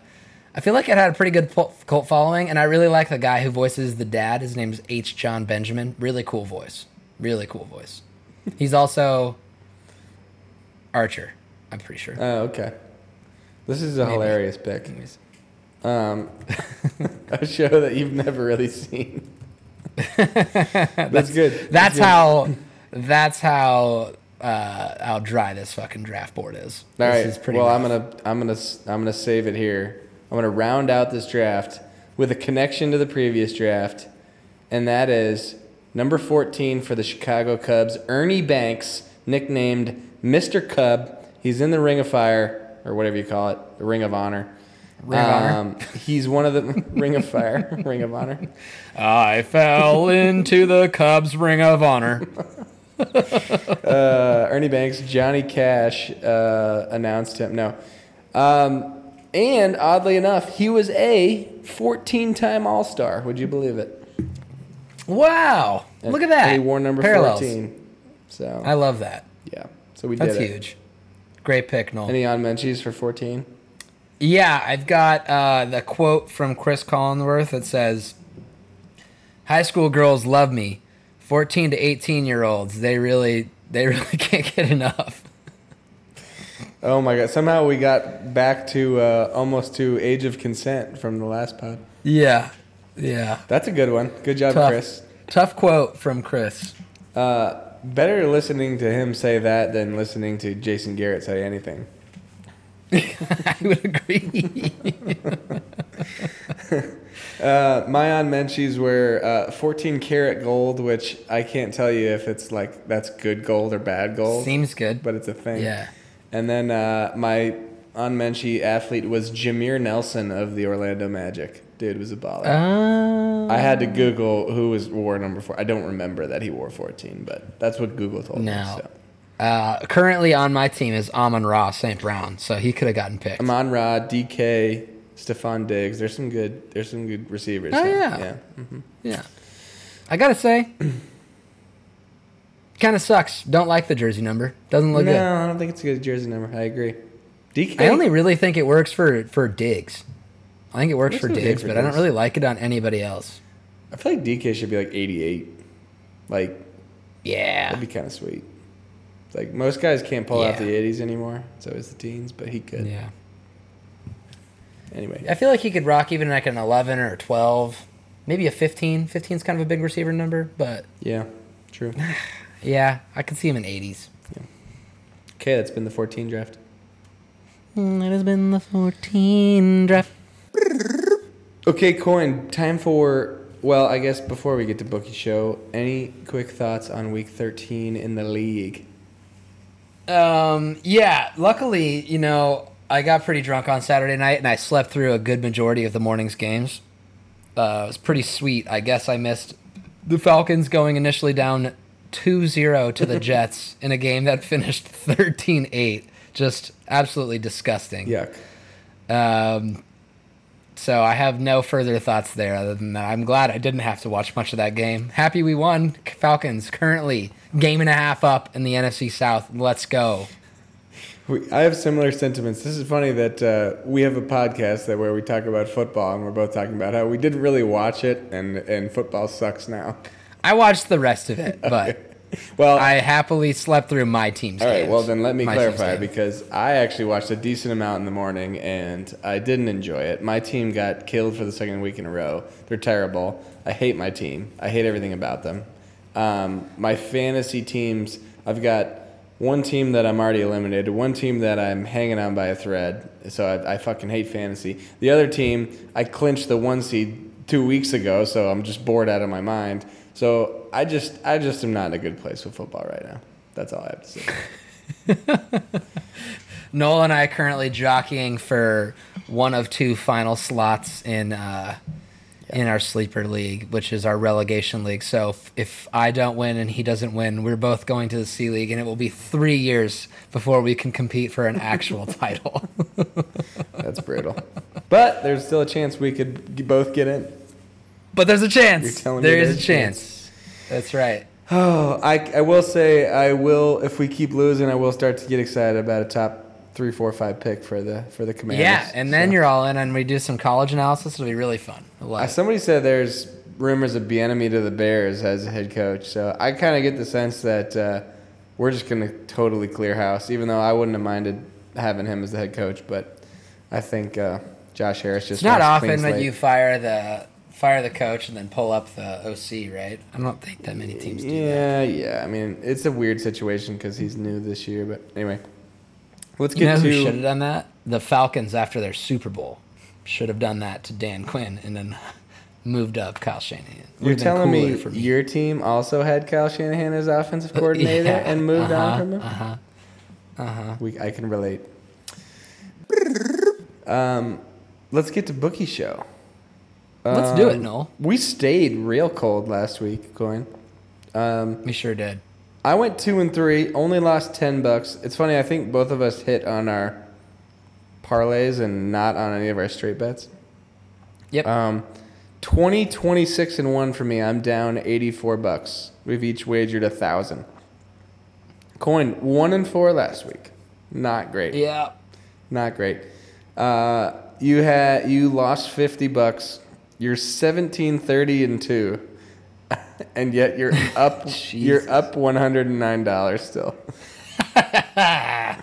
I feel like it had a pretty good cult following, and I really like the guy who voices the dad. His name is H. Jon Benjamin. Really cool voice. Really cool voice. He's also Archer. I'm pretty sure. Oh, okay. This is a Maybe. hilarious pick. Um, a show that you've never really seen. that's, good. That's good. how. That's how. Uh, how dry this fucking draft board is. All this right. is pretty well, rough. I'm gonna I'm gonna I'm gonna save it here. I'm gonna round out this draft with a connection to the previous draft, and that is number 14 for the Chicago Cubs, Ernie Banks, nicknamed Mr. Cub. He's in the Ring of Fire or whatever you call it, the Ring of Honor. Ring of Honor. Um, he's one of the Ring of Fire, Ring of Honor. I fell into the Cubs Ring of Honor. uh, Ernie Banks, Johnny Cash uh, announced him. No. Um, and oddly enough, he was a 14 time All Star. Would you believe it? Wow! Look at that. He wore number Parallels. 14. So, I love that. yeah. So we That's did it. huge. Great pick, Knoll. Any on menchies for 14? Yeah, I've got uh, the quote from Chris Collinsworth that says, "High school girls love me. 14 to 18 year olds, they really, they really can't get enough." Oh my God. Somehow we got back to uh, almost to age of consent from the last pod. Yeah, yeah. That's a good one. Good job, Tough, Chris. tough quote from Chris. Uh, better listening to him say that than listening to Jason Garrett say anything. I would agree. Uh, my on menchies were uh, 14 karat gold, which I can't tell you if it's like that's good gold or bad gold, Seems good. but it's a thing. yeah. And then uh, my on menchie athlete was Jameer Nelson of the Orlando Magic. Dude was a baller. Uh, I had to Google who was wore number four. I don't remember that he wore 14, but that's what Google told me. No. So. uh, currently on my team is Amon Ra St. Brown, so he could have gotten picked. Amon Ra, DK, Stefon Diggs. There's some good. There's some good receivers. Oh, yeah. yeah. hmm Yeah. I gotta say, kind of sucks. Don't like the jersey number. Doesn't look no, good. I don't think it's a good jersey number. I agree. DK. I only really think it works for for Diggs. I think it works Works for okay Diggs, for but I don't really like it on anybody else. I feel like DK should be like 88. Like Yeah. that'd be kind of sweet. Like most guys can't pull out the 80s anymore. So it's the teens, but he could. Yeah. Anyway. I feel like he could rock even like an 11 or a 12, maybe a 15. 15 is kind of a big receiver number, but Yeah. True. yeah, I could see him in 80s. Okay, that's been the 14 draft. Mm, it has been the 14 draft. Okay, Coyne. Time for well, I guess before we get to bookie show, any quick thoughts on week thirteen in the league? Um, yeah, luckily, you know, I got pretty drunk on Saturday night and I slept through a good majority of the morning's games. Uh, it was pretty sweet. I guess I missed the Falcons going initially down 2-0 to the Jets in a game that finished 13-8. Just absolutely disgusting. Yuck. Um, so I have no further thoughts there other than that. I'm glad I didn't have to watch much of that game. Happy we won. Falcons currently game and a half up in the NFC South. Let's go. We, I have similar sentiments. This is funny that uh, we have a podcast that where we talk about football, and we're both talking about how we didn't really watch it, and and football sucks now. I watched the rest of it, but Well, I happily slept through my team's all right. games. Well, then let me My clarify because I actually watched a decent amount in the morning, and I didn't enjoy it. My team got killed for the second week in a row. They're terrible. I hate my team. I hate everything about them. Um, my fantasy teams, I've got one team that I'm already eliminated, one team that I'm hanging on by a thread. So I, I fucking hate fantasy. The other team, I clinched the one seed two weeks ago, so I'm just bored out of my mind. So I just, I just am not in a good place with football right now. That's all I have to say. Knoll and I are currently jockeying for one of two final slots in uh, in our sleeper league, which is our relegation league. So if, if I don't win and he doesn't win, we're both going to the C League, and it will be three years before we can compete for an actual title. That's brutal. But there's still a chance we could both get in. But there's a You're chance. There is a a chance. That's right. Oh, I, I will say I will if we keep losing, I will start to get excited about a top three, four, five pick for the for the Commanders. Yeah, and then So- you're all in, and we do some college analysis. It'll be really fun. Uh, somebody said there's rumors of Bieniemy to the Bears as a head coach, so I kind of get the sense that uh, we're just gonna totally clear house. Even though I wouldn't have minded having him as the head coach, but I think uh, Josh Harris just It's not often that you fire the fire the coach and then pull up the OC, right? I don't think that many teams do that. Yeah, yeah. I mean, it's a weird situation because he's new this year, but anyway, let's get You know who to. should have done that? The Falcons after their Super Bowl should have done that to Dan Quinn and then moved up Kyle Shanahan. You're telling me, me. your team also had Kyle Shanahan as offensive coordinator Yeah, and moved on uh-huh, from him? Uh-huh. Uh-huh. We, I can relate. Um, let's get to bookie show. Let's do it, Um, Knoll. We stayed real cold last week, Coyne. Um, We sure did. I went two and three, only lost ten bucks. It's funny. I think both of us hit on our parlays and not on any of our straight bets. Yep. Um, 20, 26 and one for me. I'm down 84 bucks. We've each wagered a thousand. Coyne one and four last week. Not great. yeah. Not great. Uh, you had you lost 50 bucks. You're 17, 30 and two, and yet you're up. you're up 109 dollars still. uh,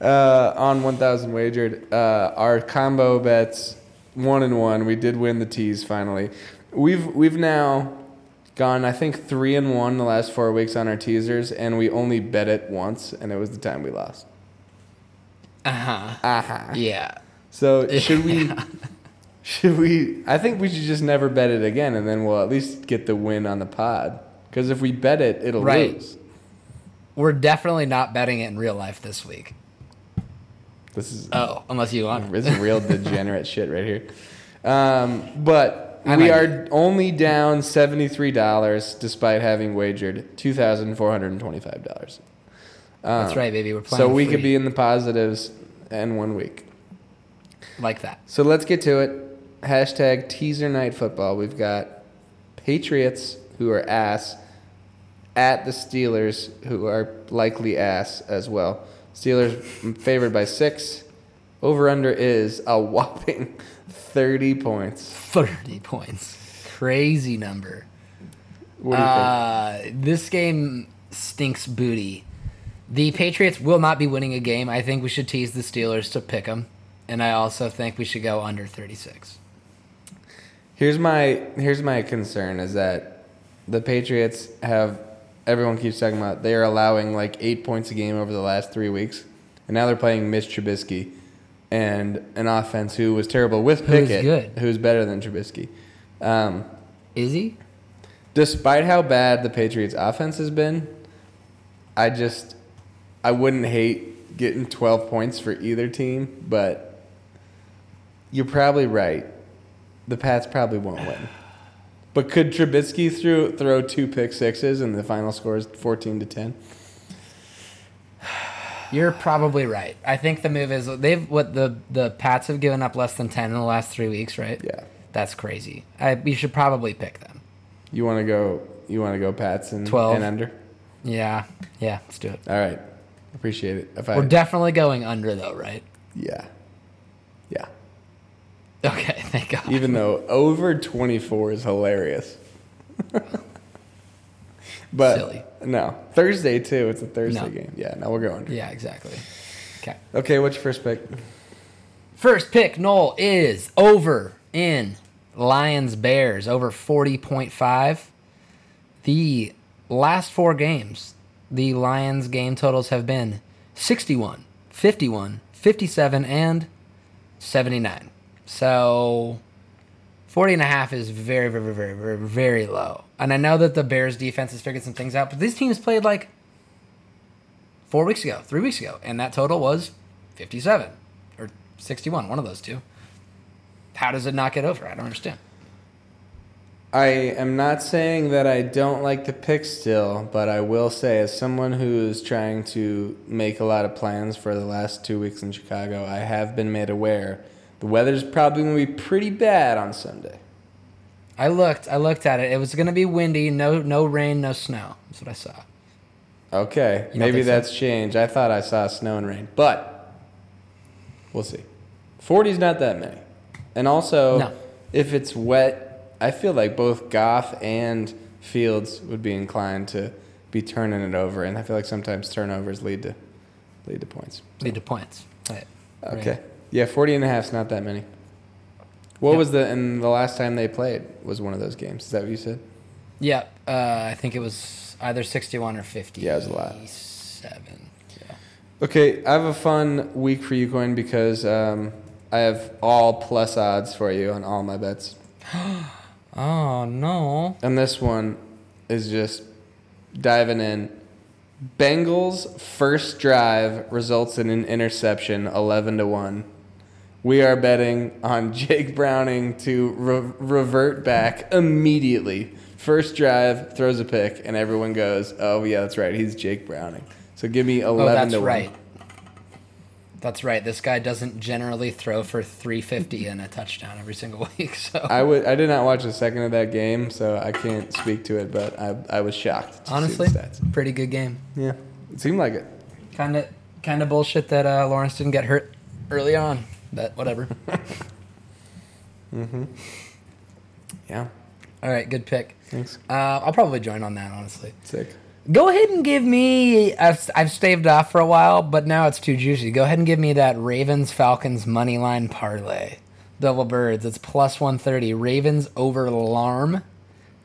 on 1,000 wagered. Uh, our combo bets one and one. We did win the teas finally. We've we've now gone I think three and one the last four weeks on our teasers, and we only bet it once, and it was the time we lost. Uh-huh. Uh huh. Yeah. So should we? Should we? I think we should just never bet it again, and then we'll at least get the win on the pod. Because if we bet it, it'll Right. lose. We're definitely not betting it in real life this week. This is Oh, unless you want. this is real degenerate shit right here. Um, but I we are only down seventy three dollars despite having wagered two thousand four hundred and twenty five dollars. That's right, baby. We're playing So we free. could be in the positives in one week. like that. So let's get to it. Hashtag teaser night football. We've got Patriots who are ass at the Steelers who are likely ass as well. Steelers favored by six. Over under is a whopping 30 points. 30 points. Crazy number. What do you Uh, this game stinks booty. The Patriots will not be winning a game. I think we should tease the Steelers to pick them. And I also think we should go under 36. Here's my here's my concern is that the Patriots have everyone keeps talking about they are allowing like eight points a game over the last three weeks, and now they're playing Mitch Trubisky, and an offense who was terrible with Pickett, good. who's better than Trubisky. Um, Is he? despite how bad the Patriots' offense has been, I just I wouldn't hate getting 12 points for either team, but you're probably right. The Pats probably won't win. But could Trubisky throw throw two pick sixes and the final score is 14 to 10? You're probably right. I think the move is they've what the the Pats have given up less than ten in the last three weeks, right? Yeah. That's crazy. I, you should probably pick them. You want to go you want to go Pats and 12. and under? Yeah, yeah. Let's do it. All right. Appreciate it. If I We're definitely going under though, right? Yeah. Okay, thank God. Even though over 24 is hilarious. but Silly. no. Thursday too. It's a Thursday No. game. Yeah, no, we're going. yeah, exactly. Okay. Okay, what's your first pick? First pick, Knoll, is over in Lions Bears, over 40.5. The last four games, the Lions game totals have been 61, 51, 57, and 79. So 40 and a half is very, very, very, very, very low. And I know that the Bears defense has figured some things out, but these teams played like four weeks ago, three weeks ago, and that total was 57 or 61, one of those two. How does it not get over? I don't understand. I am not saying that I don't like the pick still, but I will say, as someone who's trying to make a lot of plans for the last two weeks in Chicago, I have been made aware the weather's probably going to be pretty bad on Sunday. I looked, I looked at it. It was going to be windy, no, no rain, no snow. That's what I saw. Okay, You maybe think so? that's changed. I thought I saw snow and rain, but we'll see. 40's not that many. And also, No. if it's wet, I feel like both Goff and Fields would be inclined to be turning it over, and I feel like sometimes turnovers lead to lead to points. Lead to points. Right. Okay. Right. Yeah, 40 and a half is not that many. What Yep. was the and the last time they played was one of those games. Is that what you said? Yeah, uh, I think it was either 61 or 50. Yeah, it was a lot. Seven. Yeah. Okay, I have a fun week for you, Coyne, because um, I have all plus odds for you on all my bets. Oh, no. And this one is just diving in. Bengals first drive results in an interception, eleven to one. We are betting on Jake Browning to re- revert back immediately. First drive throws a pick, and everyone goes, "Oh yeah, that's right. He's Jake Browning." So give me Oh, eleven that's to right. one. That's right. This guy doesn't generally throw for 350 and a touchdown every single week. So I would. I did not watch a second of that game, so I can't speak to it. But I, I was shocked. Honestly, see the stats. pretty good game. Yeah, it seemed like it. Kind of, kind of bullshit that uh, Lawrence didn't get hurt early on. But whatever. Yeah. All right, good pick. Thanks. Uh, I'll probably join on that. Honestly. Sick. Go ahead and give me. I've, I've staved off for a while, but now it's too juicy. Go ahead and give me that Ravens Falcons money line parlay. Double birds. It's plus 130. Ravens over Larm.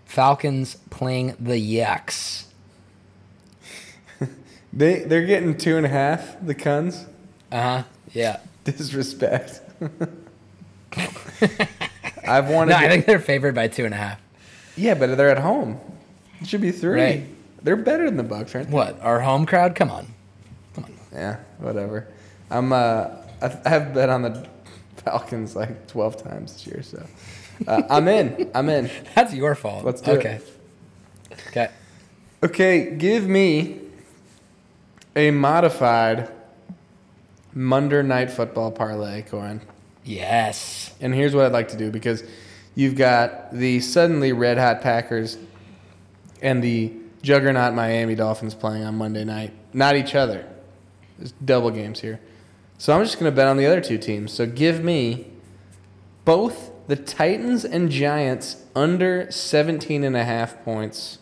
Falcons playing the Yucks. They they're getting two and a half. The Cuns. Uh huh. Yeah. Disrespect. I've wanted. No, to- I think they're favored by two and a half. yeah, but they're at home. It should be three. Right. They're better than the Bucs, aren't they? What? Our home crowd? Come on. Come on. Yeah, whatever. I'm. Uh, I, I have bet on the Falcons like twelve times this year, so uh, I'm in. I'm in. That's your fault. Let's do it. okay. Okay. Okay, give me a modified Monday Night Football parlay, Coyne. Yes. And here's what I'd like to do because you've got the suddenly red hot Packers and the juggernaut Miami Dolphins playing on Monday night. Not each other. There's double games here. So I'm just going to bet on the other two teams. So give me both the Titans and Giants under 17 and a half points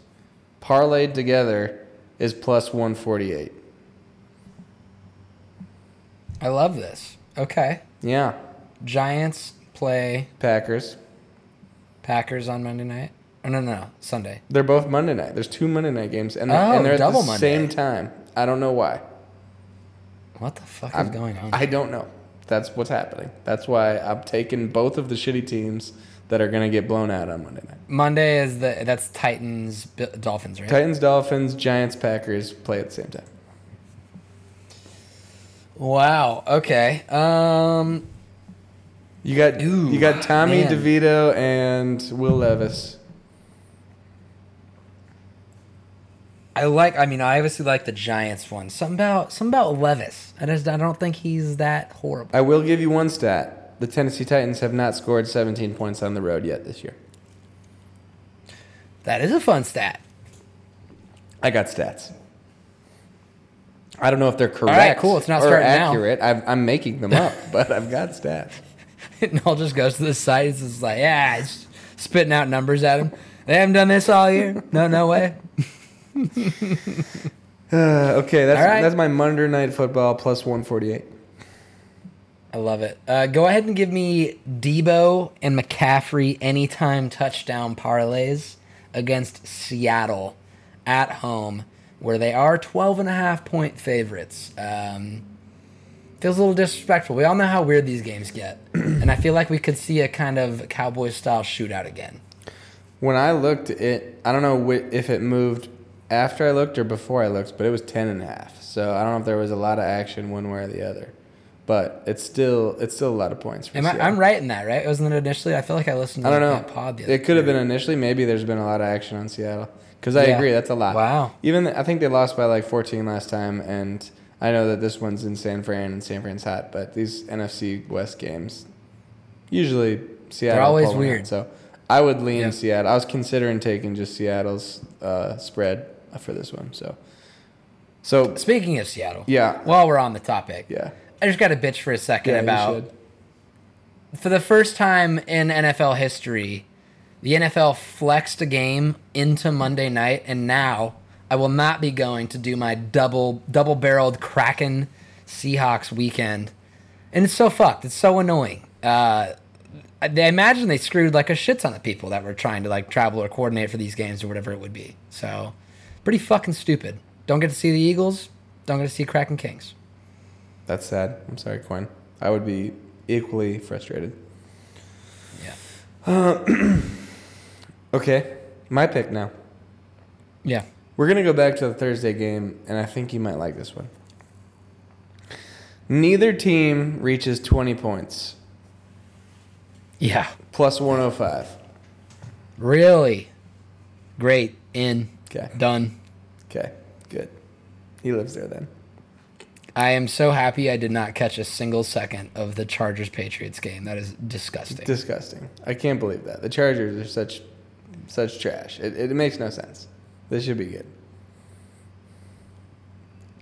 parlayed together is plus 148. I love this. Okay. Yeah. Giants play Packers. Packers on Monday night. Oh, no, no, no. Sunday. They're both Monday night. There's two Monday night games, and, Oh, and they're at double the Monday. same time. I don't know why. What the fuck is going on? I don't know. that's what's happening. That's why I'm taking both of the shitty teams that are gonna get blown out on Monday night. Monday is the that's Titans Bi- Dolphins, right? Titans, Dolphins, Giants, Packers play at the same time. Wow. Okay. Um. You got Ooh, you got Tommy man. DeVito and Will Levis. I like. I mean, I obviously like the Giants one. Something about something about Levis. I just I don't think he's that horrible. I will give you one stat. The Tennessee Titans have not scored 17 points on the road yet this year. That is a fun stat. I got stats. I don't know if they're correct right, cool. It's not or accurate. I'm, I'm making them up, but I've got stats. and all just goes to the site. It's just like, yeah, it's spitting out numbers at him. They haven't done this all year. No, no way. Uh, okay, that's All right. that's my Monday night football plus 148. I love it. Uh, go ahead and give me Deebo and McCaffrey anytime touchdown parlays against Seattle at home, where they are 12 and a half point favorites. Um, feels a little disrespectful. We all know how weird these games get. and I feel like we could see a kind of Cowboys style shootout again. When I looked, it I don't know if it moved after I looked or before I looked, but it was 10 and a half. So I don't know if there was a lot of action one way or the other. But it's still it's still a lot of points. For Am I? I'm right in that, right? Wasn't it initially? I feel like I listened to I don't know. that pod the other It could have been initially. Maybe there's been a lot of action on Seattle. Because I Yeah. agree, that's a lot. Wow. Even I think they lost by like 14 last time, and I know that this one's in San Fran and San Fran's hot, but these NFC West games, usually Seattle. They're always weird. So I would lean Yeah. Seattle. I was considering taking just Seattle's uh, spread for this one. So, so Speaking of Seattle, yeah, while we're on the topic, yeah, I just got to bitch for a second yeah. about for the first time in NFL history, the NFL flexed a game into Monday night, and now I will not be going to do my double double barreled Kraken Seahawks weekend, and it's so fucked. It's so annoying. Uh, I imagine they screwed like a shit ton of people that were trying to like travel or coordinate for these games or whatever it would be. So, pretty fucking stupid. Don't get to see the Eagles. Don't get to see Kraken Kings. That's sad. I'm sorry, Quinn. I would be equally frustrated. Yeah. Okay, my pick now. Yeah. We're gonna go back to the Thursday game, and I think you might like this one. Neither team reaches 20 points, Yeah. plus 105. Really? Great. In. Okay, Done. okay, good. He lives there then. I am so happy I did not catch a single second of the Chargers Patriots game. That is disgusting. Disgusting. I can't believe that. The Chargers are such, such trash. It, it makes no sense. This should be good.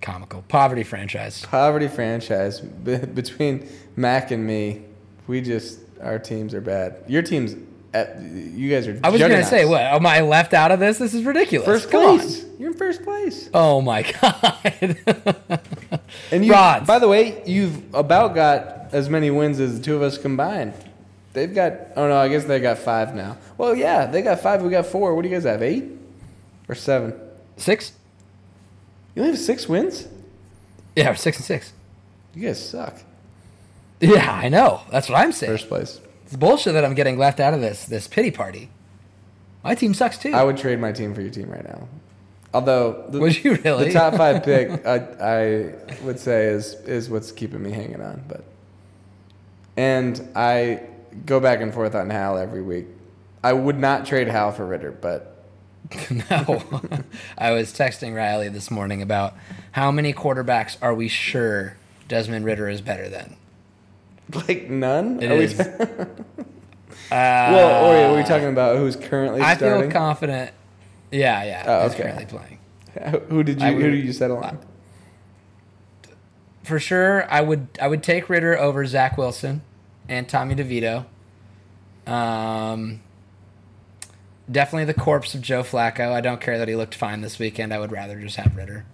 Comical. Poverty franchise. Poverty franchise Be- between Mac and me. We just our teams are bad. Your team's, at, you guys are. I was going to say, what? Am I left out of this? This is ridiculous. First Come place. You're in first place. Oh, my God. And you, Rods. by the way, you've about got as many wins as the two of us combined. They've got. Oh no, I guess they got five now. Well, yeah, they got five. We got four. What do you guys have? Eight or seven? six? You only have six wins. Yeah, we're six and six. You guys suck. Yeah, I know. That's what I'm saying. First place. It's bullshit that I'm getting left out of this this pity party. My team sucks too. I would trade my team for your team right now. Although the, Would you really? the top five pick, I, I would say is is what's keeping me hanging on. But and I go back and forth on Hal every week. I would not trade Hal for Ridder, but No. I was texting Riley this morning about how many quarterbacks are we sure Desmond Ridder is better than? like none. It Are we is. ta- Uh, well, or are we talking about who's currently I starting? feel confident. Yeah, yeah. Oh, okay. currently playing. who did you I who did you settle on? For sure, I would I would take Ridder over Zach Wilson and Tommy DeVito. Um, definitely the corpse of Joe Flacco. I don't care that he looked fine this weekend. I would rather just have Ridder.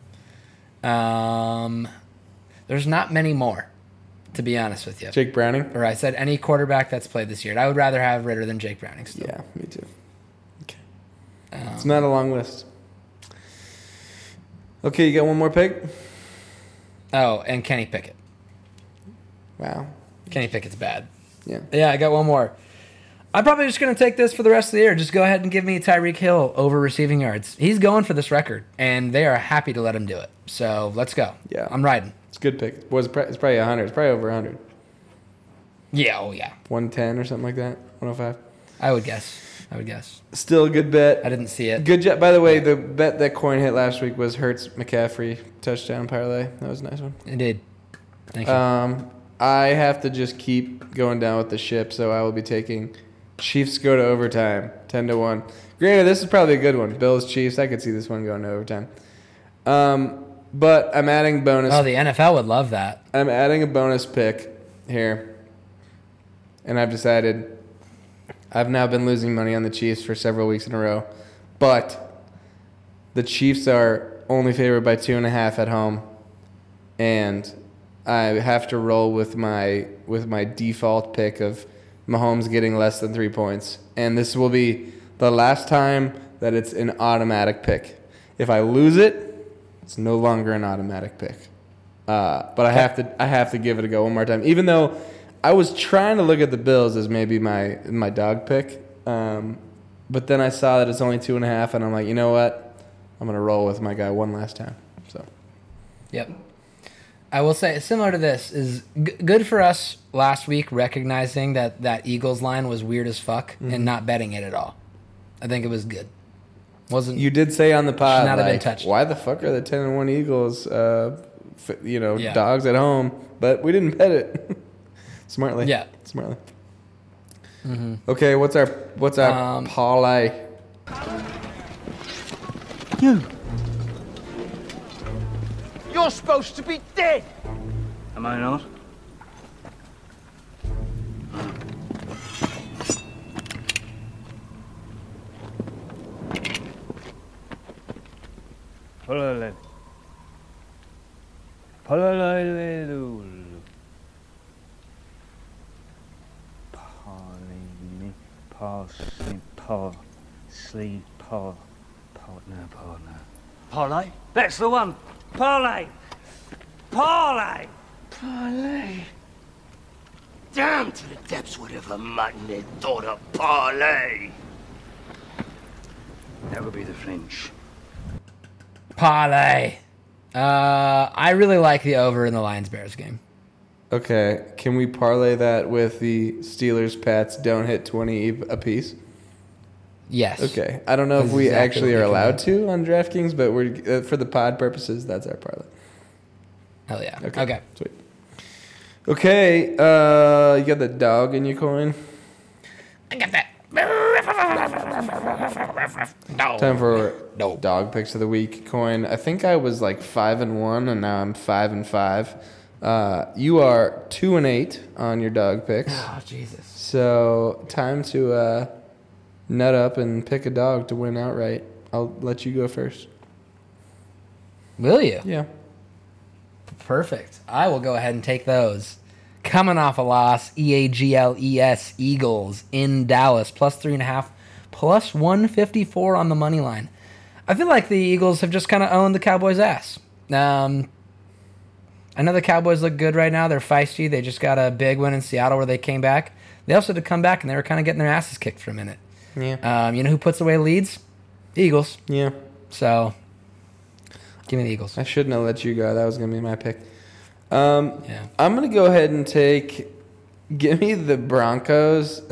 Um, there's not many more, to be honest with you. Jake Browning. Or I said any quarterback that's played this year. I would rather have Ridder than Jake Browning still. Yeah, me too. Okay. Um, It's not a long list. Okay, you got one more pick? Oh, and Kenny Pickett. Wow. Kenny Pickett's bad. Yeah. Yeah, I got one more. I'm probably just going to take this for the rest of the year. Just go ahead and give me Tyreek Hill over receiving yards. He's going for this record, and they are happy to let him do it. So let's go. Yeah. I'm riding. It's a good pick. Was it's probably 100. It's probably over 100. Yeah, oh yeah. 110 or something like that. 105. I would guess. I would guess. Still a good bet. I didn't see it. Good job. By the way, the bet that Coyne hit last week was Hertz McCaffrey touchdown parlay. That was a nice one. It did. Thank you. Um, I have to just keep going down with the ship, so I will be taking Chiefs go to overtime, ten to one. Granted, this is probably a good one. Bills Chiefs. I could see this one going to overtime. Um, but I'm adding bonus. oh, the NFL would love that. I'm adding a bonus pick here, and I've decided I've now been losing money on the Chiefs for several weeks in a row, but the Chiefs are only favored by two and a half at home, and I have to roll with my with my default pick of Mahomes getting less than three points, and this will be the last time that it's an automatic pick. If I lose it, it's no longer an automatic pick. Uh, but I have to I have to give it a go one more time. Even though I was trying to look at the Bills as maybe my my dog pick, um, but then I saw that it's only two and a half, and I'm like, you know what? I'm gonna roll with my guy one last time. So Yep. I will say similar to this is g- good for us last week recognizing that that Eagles line was weird as fuck Mm-hmm. and not betting it at all. I think it was good. Wasn't you did say on the pod, not have been like, touched. why the fuck are the ten and one Eagles, uh, f- you know, Yeah. dogs at home? But we didn't bet it. Smartly. Yeah. Smartly. Okay, what's our what's our Um, parlay? You! You're supposed to be dead! Am I not? Polele. Polele. Parley, parsley, par, sleeve, par, partner, partner. Parlay? That's the one. Parlay. Parlay. Parlay. Down to the depths, whatever mutton they thought of parlay! That would be the French. parlay. Uh, I really like the over in the Lions Bears game. Okay, can we parlay that with the Steelers Pats don't hit twenty a piece? Yes. Okay, I don't know if we exactly actually are allowed to on DraftKings, but we're uh, for the pod purposes. That's our parlay. Hell yeah. Okay. Okay. Sweet. Okay, uh, you got the dog in your coin. I got that. No. Time for No. dog picks of the week Coyne. I think I was like five and one, and now I'm five and five. Uh, you are two and eight on your dog picks. Oh Jesus. So time to uh, nut up and pick a dog to win outright. I'll let you go first. Will you? Yeah. Perfect. I will go ahead and take those. Coming off a loss, E A G L E S Eagles in Dallas, plus three and a half, plus 154 on the money line. I feel like the Eagles have just kind of owned the Cowboys' ass. Um, I know the Cowboys look good right now. They're feisty. They just got a big win in Seattle where they came back. They also had to come back and they were kind of getting their asses kicked for a minute. Yeah. Um, you know who puts away leads? The Eagles. Yeah. So, give me the Eagles. I shouldn't have let you go. That was gonna be my pick. Um, Yeah. I'm gonna go ahead and take. Give me the Broncos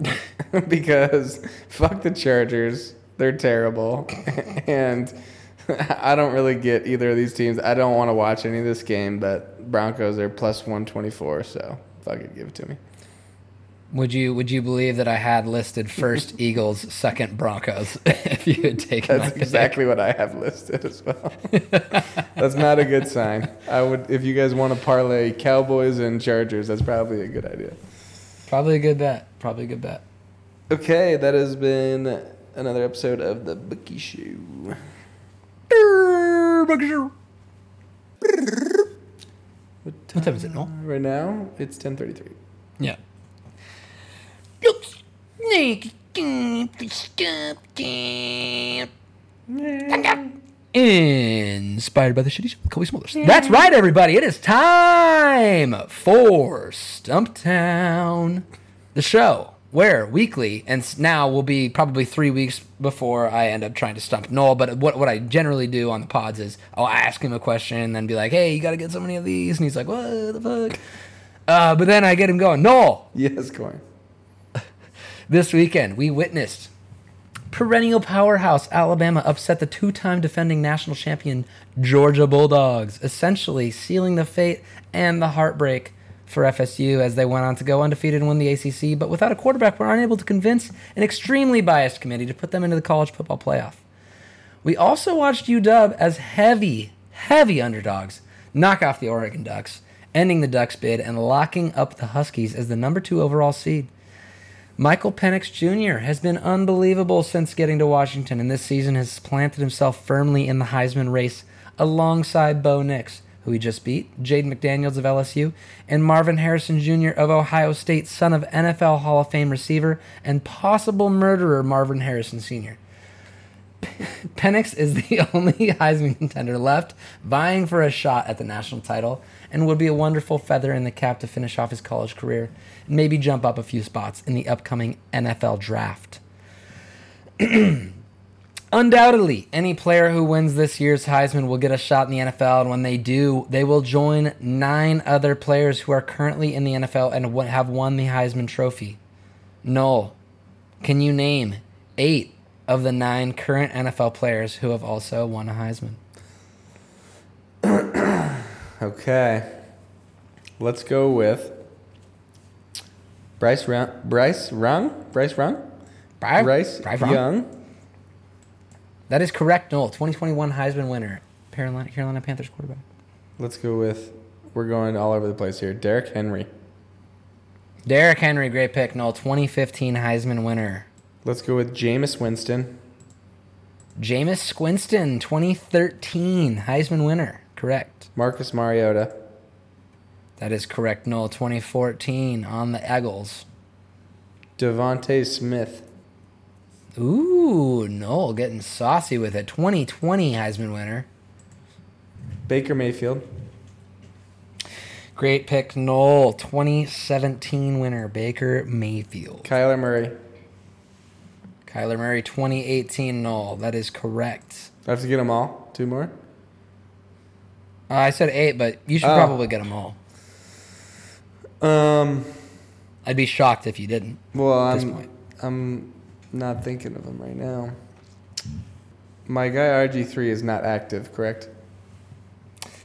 because fuck the Chargers. They're terrible, and I don't really get either of these teams. I don't want to watch any of this game, but Broncos are plus one twenty four. So fuck it, give it to me. Would you would you believe that I had listed first Eagles, second Broncos if you had taken That's pick? exactly what I have listed as well. that's not a good sign. I would, if you guys want to parlay Cowboys and Chargers, that's probably a good idea. Probably a good bet. Probably a good bet. Okay, that has been another episode of the Bookie Show. What time is it? No. Right now, it's ten thirty-three. Yeah. Inspired by the shitty show with Cobie Smulders. That's right, everybody. It is time for Stumptown, the show where weekly, and now will be probably three weeks before I end up trying to stump Knoll. But what, what I generally do on the pods is I'll ask him a question and then be like, hey, you got to get so many of these. And he's like, what the fuck? Uh, but then I get him going, Knoll, Yes, Coyne. This weekend we witnessed perennial powerhouse Alabama upset the two-time defending national champion Georgia Bulldogs, essentially sealing the fate and the heartbreak for FSU as they went on to go undefeated and win the ACC, but without a quarterback, were unable to convince an extremely biased committee to put them into the college football playoff. We also watched UW as heavy, heavy underdogs knock off the Oregon Ducks, ending the Ducks bid and locking up the Huskies as the number two overall seed. Michael Penix Jr. has been unbelievable since getting to Washington, and this season has planted himself firmly in the Heisman race alongside Bo Nix, who he just beat, Jayden Daniels of LSU, and Marvin Harrison Jr. of Ohio State, son of NFL Hall of Fame receiver and possible murderer Marvin Harrison Sr. Penix is the only Heisman contender left, vying for a shot at the national title, and would be a wonderful feather in the cap to finish off his college career and maybe jump up a few spots in the upcoming NFL draft. Undoubtedly, any player who wins this year's Heisman will get a shot in the NFL, and when they do, they will join nine other players who are currently in the NFL and have won the Heisman Trophy. Knoll, can you name eight of the nine current NFL players who have also won a Heisman? Okay. Let's go with Bryce Rung. Bryce Rung? Bryce Rung? Bri- Bryce Rung? Young. That is correct, Knoll. 2021 Heisman winner, Carolina, Carolina Panthers quarterback. Let's go with. We're going all over the place here. Derrick Henry. Derrick Henry, great pick, Knoll. 2015 Heisman winner. Let's go with Jameis Winston. Jameis Winston, 2013 Heisman winner. Correct. Marcus Mariota. That is correct, Knoll. 2014 on the Eagles. DeVonta Smith. Ooh, Knoll getting saucy with it. 2020 Heisman winner. Baker Mayfield. Great pick, Knoll. 2017 winner, Baker Mayfield. Kyler Murray. Kyler Murray, 2018 Knoll. That is correct. I have to get them all? Two more? Uh, I said eight, but you should Oh. probably get them all. Um. I'd be shocked if you didn't. Well, At this I'm point. I'm not thinking of them right now. My guy RG3 is not active, correct?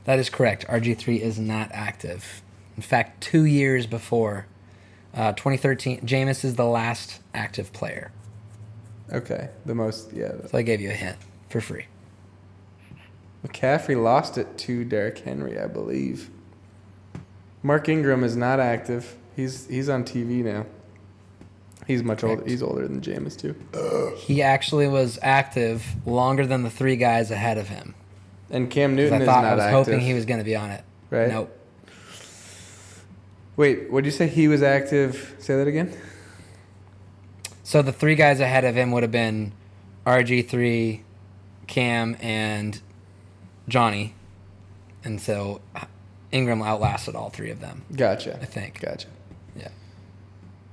That is correct. RG3 is not active. In fact, two years before uh, 2013, Jameis is the last active player. Okay, the most yeah. So I gave you a hint for free. McCaffrey lost it to Derrick Henry, I believe. Mark Ingram is not active. He's he's on TV now. He's much older. He's older than Jameis too. He actually was active longer than the three guys ahead of him. And Cam Newton I is thought I was active. hoping he was going to be on it. Right. Nope. Wait, what did you say? He was active. Say that again. So the three guys ahead of him would have been RG3, Cam, and Johnny. And so Ingram outlasted all three of them, Gotcha. I think. Gotcha. Yeah.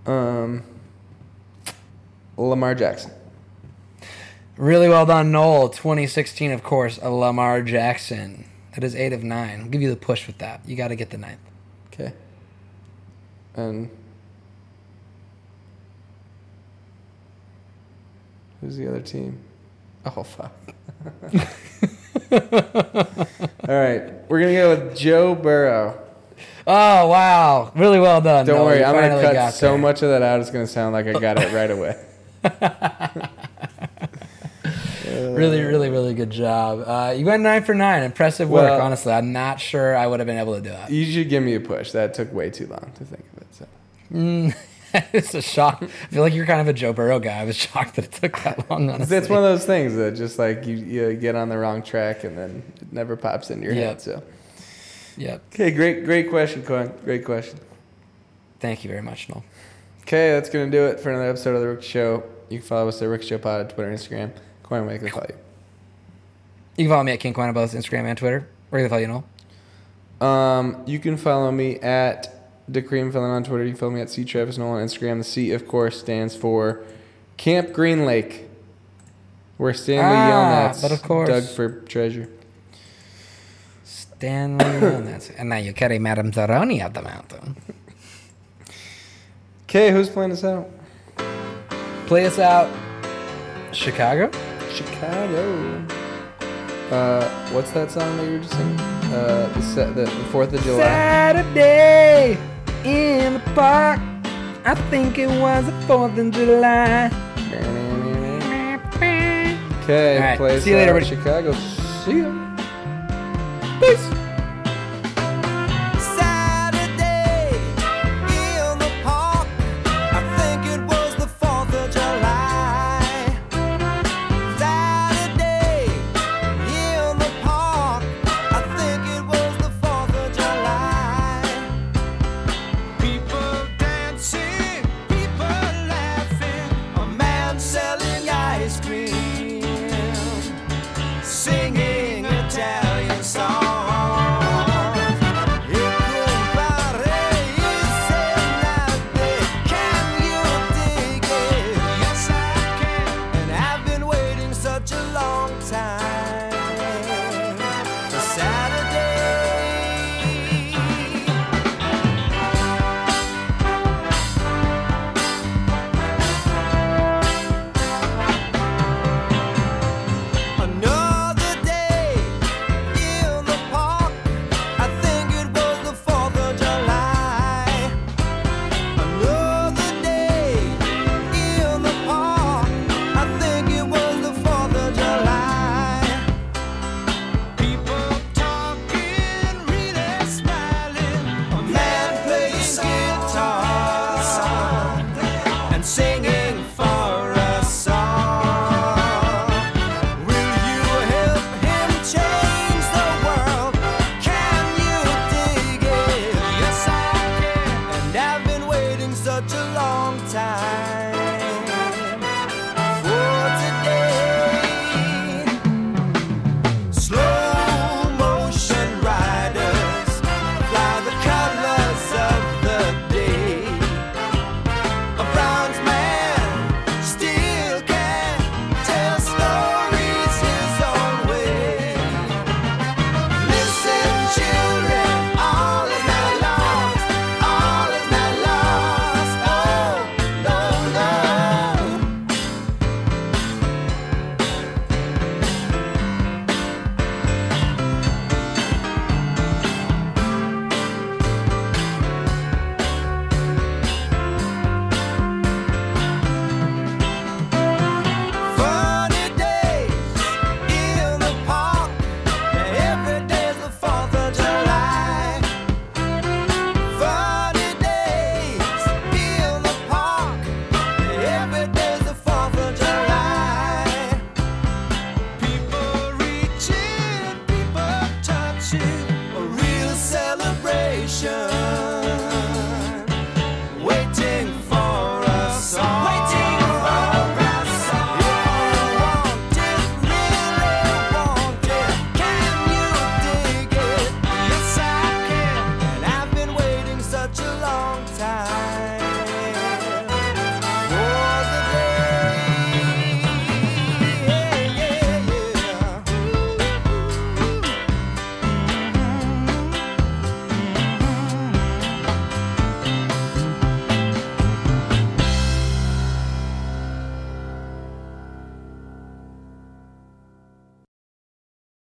Um. Lamar Jackson. Really well done, Knoll. 2016, of course, a Lamar Jackson. That is eight of nine. I'll give you the push with that. You got to get the ninth. Okay. And who's the other team? Oh fuck. All right, we're gonna go with Joe Burrow. Oh, wow. Really well done. Don't Knoll. worry, I'm gonna cut so there. much of that out. It's gonna sound like I got it right away. Really, really, really good job. Uh, you went nine for nine. Impressive work, Well- honestly. I'm not sure I would have been able to do it. You should give me a push. That took way too long to think of it. So. it's a shock. I feel like you're kind of a Joe Burrow guy. I was shocked that it took that long. Honestly, It's one of those things that just like you, you get on the wrong track and then it never pops into your Yep. head. So Yep. okay, great, great question, Coyne. Great question. Thank you very much, Knoll. Okay, that's gonna do it for another episode of the Rookie Show. You can follow us at Rookie Show Pod on Twitter and Instagram. Coyne, where can follow you? You can follow me at King Quan on both Instagram and Twitter. Where can they follow you, Knoll? Um, you can follow me at the Cream Felon on Twitter. You can follow me at C Travis Knoll on Instagram. The C, of course, stands for Camp Green Lake, where Stanley Ah, Yelnats but of course. dug for treasure. Stanley Jonas. And now you carry Madame Zeroni up the mountain. Okay, who's playing us out? Play us out. Chicago? Chicago. Uh, what's that song that you were just singing? Uh, the set, the Fourth of July. Saturday in the park. I think it was the 4th of July. Okay, All right, play see you later, out, everybody. Chicago. See ya. Peace.